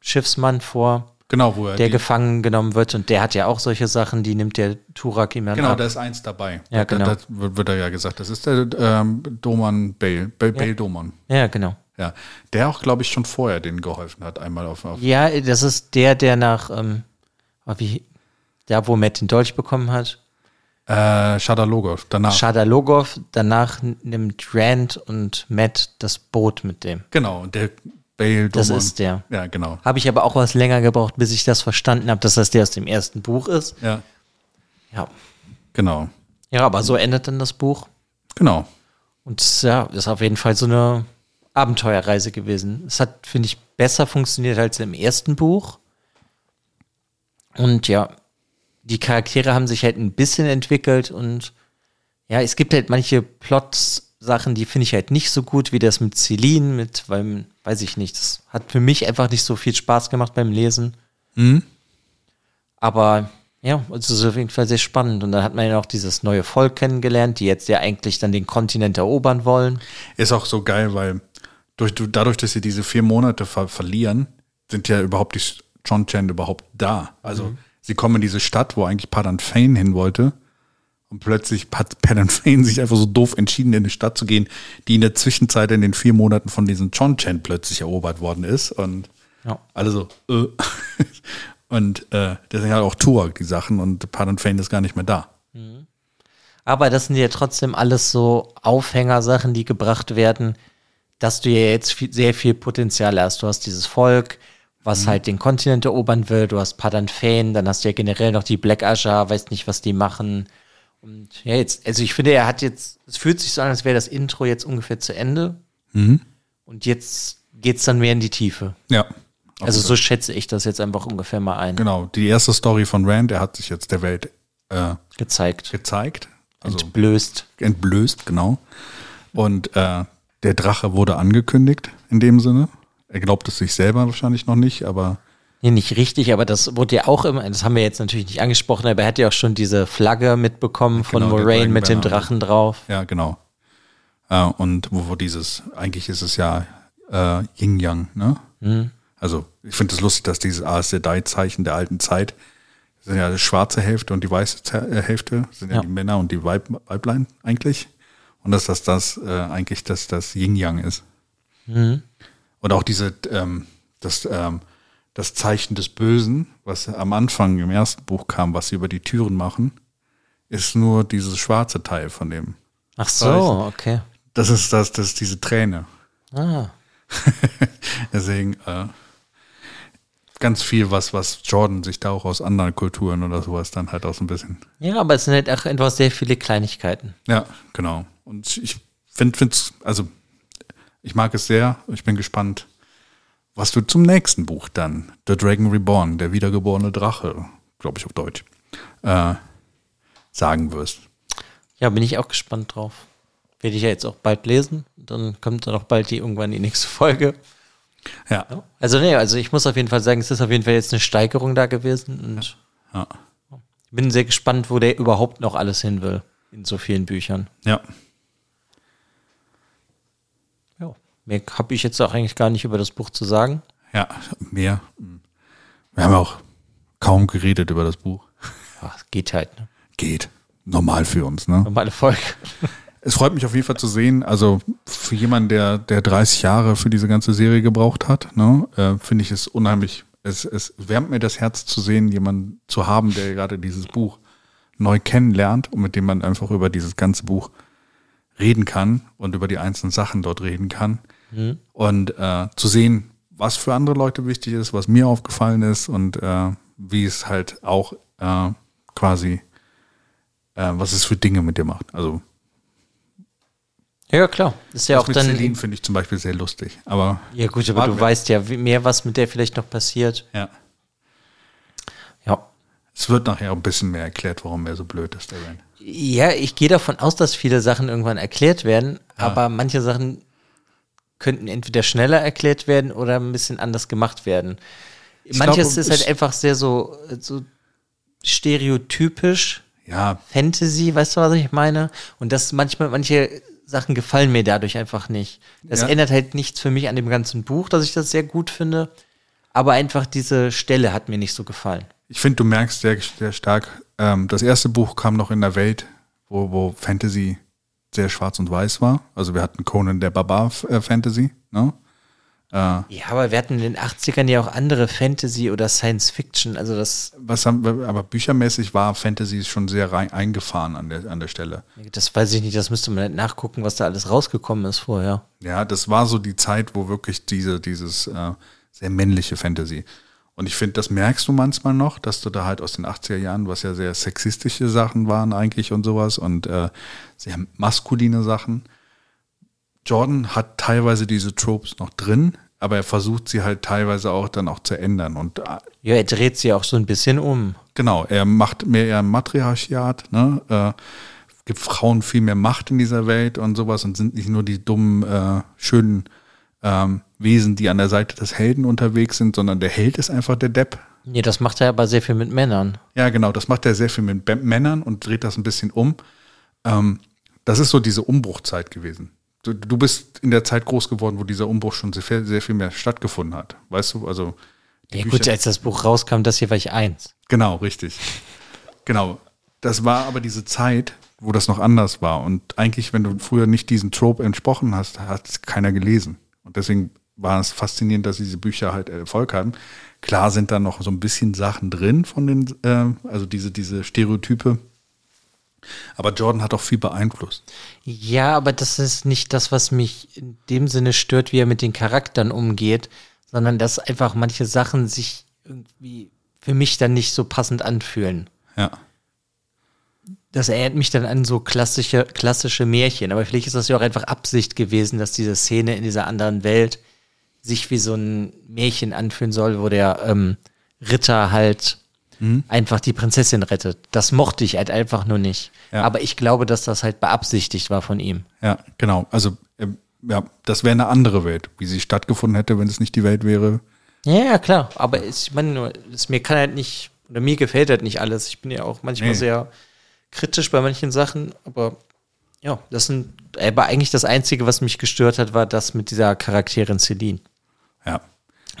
Schiffsmann vor,
genau, wo er
der gefangen genommen wird und der hat ja auch solche Sachen, die nimmt der Turak dann
Genau,
ab.
da ist eins dabei.
Ja, genau.
Da, da wird, wird da ja gesagt. Das ist der ähm, Doman Bale, Bale, Bale Doman.
Ja, genau.
Ja, der auch, glaube ich, schon vorher denen geholfen hat, einmal auf, auf
Ja, das ist der, der nach, ähm, oh, wie, da wo Matt den Dolch bekommen hat.
äh, Shadalogov. Danach.
Shadalogov, danach nimmt Rand und Matt das Boot mit dem.
genau, und der Bale Doman.
Das ist der.
Ja, genau.
Habe ich aber auch was länger gebraucht, bis ich das verstanden habe, dass das der aus dem ersten Buch ist.
Ja,
Ja.
genau.
Ja, aber so endet dann das Buch.
Genau.
Und ja, ist auf jeden Fall so eine Abenteuerreise gewesen. Es hat, finde ich, besser funktioniert als im ersten Buch. Und ja, die Charaktere haben sich halt ein bisschen entwickelt und ja, es gibt halt manche Plot-Sachen, die finde ich halt nicht so gut, wie das mit Celine, mit, weil, weiß ich nicht, das hat für mich einfach nicht so viel Spaß gemacht beim Lesen. Aber ja, es ist auf jeden Fall sehr spannend. Und dann hat man ja auch dieses neue Volk kennengelernt, die jetzt ja eigentlich dann den Kontinent erobern wollen.
Ist auch so geil, weil durch, du- dadurch, dass sie diese vier Monate ver verlieren, sind ja überhaupt die John Chen überhaupt da. Also sie kommen in diese Stadt, wo eigentlich Padan Fane hin wollte. Und plötzlich hat Padan Fane sich einfach so doof entschieden, in eine Stadt zu gehen, die in der Zwischenzeit in den vier Monaten von diesem John Chen plötzlich erobert worden ist. Und
Ja.
alle so, äh. Und äh, deswegen hat auch Turak die Sachen und Padan Fane ist gar nicht mehr da.
Aber das sind ja trotzdem alles so Aufhängersachen, die gebracht werden, dass du ja jetzt viel, sehr viel Potenzial hast. Du hast dieses Volk, was halt den Kontinent erobern will. Du hast Padan Fane, dann hast du ja generell noch die Black Asher, weißt nicht, was die machen. Und ja, jetzt, also ich finde, er hat jetzt, es fühlt sich so an, als wäre das Intro jetzt ungefähr zu Ende. Und jetzt geht's dann mehr in die Tiefe.
Ja.
Also so schätze ich das jetzt einfach ungefähr mal ein.
Genau, die erste Story von Rand, er hat sich jetzt der Welt äh,
Gezeigt.
gezeigt, also
Entblößt.
entblößt, genau. Und äh, der Drache wurde angekündigt in dem Sinne. Er glaubt es sich selber wahrscheinlich noch nicht, aber
Nee, nicht richtig, aber das wurde ja auch immer, das haben wir jetzt natürlich nicht angesprochen, aber er hat ja auch schon diese Flagge mitbekommen von
Genau,
Moraine mit dem. Drachen drauf.
ja, genau. Äh, und wo, wo dieses, eigentlich ist es ja äh, Yin-Yang, ne? Also ich finde es das lustig, dass dieses Aes Sedai-Zeichen der alten Zeit sind ja die schwarze Hälfte und die weiße äh, Hälfte sind ja,
Ja.
die Männer und die Weib Weiblein eigentlich. Und dass das, das äh, eigentlich das, das Yin-Yang ist. Und auch diese, ähm, das, ähm, das Zeichen des Bösen, was am Anfang im ersten Buch kam, was sie über die Türen machen, ist nur dieses schwarze Teil von dem.
Ach so, okay.
Das ist das, das ist diese Träne.
Ah.
Deswegen äh, ganz viel, was, was Jordan sich da auch aus anderen Kulturen oder sowas dann halt auch so ein bisschen.
Ja, aber es sind halt auch einfach sehr viele Kleinigkeiten.
Ja, genau. Und ich finde, find's, also ich mag es sehr. Ich bin gespannt, was du zum nächsten Buch dann, The Dragon Reborn, der wiedergeborene Drache, glaube ich auf Deutsch, äh, sagen wirst.
Ja, bin ich auch gespannt drauf. Werde ich ja jetzt auch bald lesen. Dann kommt dann auch bald die irgendwann die nächste Folge.
Ja.
Also nee, also ich muss auf jeden Fall sagen, es ist auf jeden Fall jetzt eine Steigerung da gewesen und
Ja.
ich bin sehr gespannt, wo der überhaupt noch alles hin will in so vielen Büchern.
Ja.
Ja. Mehr habe ich jetzt auch eigentlich gar nicht über das Buch zu sagen.
Ja, mehr. Wir haben auch kaum geredet über das Buch.
Ja, es geht halt, ne?
Geht. Normal für uns, ne?
Normale Folge.
Es freut mich auf jeden Fall zu sehen, also für jemanden, der, der 30 Jahre für diese ganze Serie gebraucht hat, ne, äh, finde ich es unheimlich, es, es wärmt mir das Herz zu sehen, jemanden zu haben, der gerade dieses Buch neu kennenlernt und mit dem man einfach über dieses ganze Buch reden kann und über die einzelnen Sachen dort reden kann. Und äh, zu sehen, was für andere Leute wichtig ist, was mir aufgefallen ist und äh, wie es halt auch äh, quasi, äh, was es für Dinge mit dir macht. Also
Ja, klar. Ist ja auch
mit
dann.
Celine finde ich zum Beispiel sehr lustig. Aber
Ja, gut, aber du
Mag-
weißt ja mehr, was mit der vielleicht noch passiert.
ja,
Ja.
es wird nachher ein bisschen mehr erklärt, warum er so blöd ist, der.
Ja, ich gehe davon aus, dass viele Sachen irgendwann erklärt werden, aber manche Sachen könnten entweder schneller erklärt werden oder ein bisschen anders gemacht werden. Manches
glaube,
ist halt
ich-
einfach sehr so, so stereotypisch
Ja,
Fantasy, weißt du, was ich meine? Und das manchmal, manche Sachen gefallen mir dadurch einfach nicht. Das
Ja.
ändert halt nichts für mich an dem ganzen Buch, dass ich das sehr gut finde. Aber einfach diese Stelle hat mir nicht so gefallen.
ich finde, du merkst sehr, sehr stark, ähm, das erste Buch kam noch in der Welt, wo, wo Fantasy sehr schwarz und weiß war. Also wir hatten Conan der Barbar äh, Fantasy, ne?
Ja, aber wir hatten in den 80ern ja auch andere Fantasy oder Science Fiction. Also das,
Was haben wir, aber büchermäßig war Fantasy schon sehr rein, eingefahren an der, an der Stelle.
das weiß ich nicht, das müsste man halt nachgucken, was da alles rausgekommen ist vorher.
Ja, das war so die Zeit, wo wirklich diese, dieses äh, sehr männliche Fantasy. Und ich finde, das merkst du manchmal noch, dass du da halt aus den 80er Jahren, was ja sehr sexistische Sachen waren eigentlich und sowas und äh, sehr maskuline Sachen. Jordan hat teilweise diese Tropes noch drin, aber er versucht sie halt teilweise auch dann auch zu ändern. Und äh,
Ja, er dreht sie auch so ein bisschen um.
Genau, er macht mehr eher Matriarchiat, ne? Äh, gibt Frauen viel mehr Macht in dieser Welt und sowas und sind nicht nur die dummen, äh, schönen ähm, Wesen, die an der Seite des Helden unterwegs sind, sondern der Held ist einfach der Depp.
Nee, das macht er aber sehr viel mit Männern.
Ja, genau, das macht er sehr viel mit Männern und dreht das ein bisschen um. Ähm, das ist so diese Umbruchzeit gewesen. Du, du bist in der Zeit groß geworden, wo dieser Umbruch schon sehr, viel- sehr viel mehr stattgefunden hat. Weißt du, also
Ja, gut,
Bücher-
als das Buch rauskam, das hier war ich eins.
Genau, richtig. Genau. Das war aber diese Zeit, wo das noch anders war. Und eigentlich, wenn du früher nicht diesen Trope entsprochen hast, hat es keiner gelesen. Und deswegen war es faszinierend, dass diese Bücher halt Erfolg haben. Klar sind da noch so ein bisschen Sachen drin von den, äh, also diese, diese Stereotype. Aber Jordan hat auch viel beeinflusst.
Ja, aber das ist nicht das, was mich in dem Sinne stört, wie er mit den Charakteren umgeht, sondern dass einfach manche Sachen sich irgendwie für mich dann nicht so passend anfühlen.
Ja.
Das erinnert mich dann an so klassische, klassische Märchen. Aber vielleicht ist das ja auch einfach Absicht gewesen, dass diese Szene in dieser anderen Welt sich wie so ein Märchen anfühlen soll, wo der ähm, Ritter halt einfach die Prinzessin rettet. Das mochte ich halt einfach nur nicht.
Ja.
Aber ich glaube, dass das halt beabsichtigt war von ihm.
Ja, genau. Also, ähm, ja, das wäre eine andere Welt, wie sie stattgefunden hätte, wenn es nicht die Welt wäre.
Ja, ja, klar. Aber es, ich meine nur, es, mir kann halt nicht, oder mir gefällt halt nicht alles. Ich bin ja auch manchmal
Nee.
sehr kritisch bei manchen Sachen, aber Ja, das sind, aber eigentlich das Einzige, was mich gestört hat, war das mit dieser Charakterin Celine.
Ja.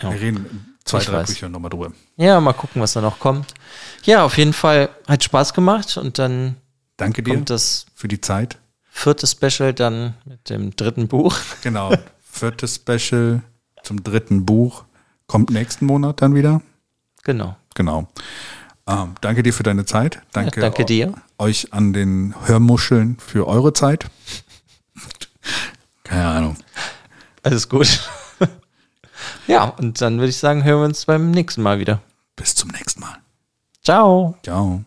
Ja.
Wir reden zwei,
Ich
drei
weiß.
Büchern nochmal drüber.
Ja, mal gucken, was da noch kommt. Ja, auf jeden Fall hat Spaß gemacht und dann
Danke dir
kommt das
für die Zeit.
vierte Special dann mit dem dritten Buch.
Genau. Viertes Special zum dritten Buch kommt nächsten Monat dann wieder.
Genau.
Genau. Ähm, danke dir für deine Zeit. Danke,
Ja, danke dir.
euch an den Hörmuscheln für eure Zeit. Keine Ahnung.
Alles gut. Ja, und dann würde ich sagen, hören wir uns beim nächsten Mal wieder.
Bis zum nächsten Mal.
Ciao.
Ciao.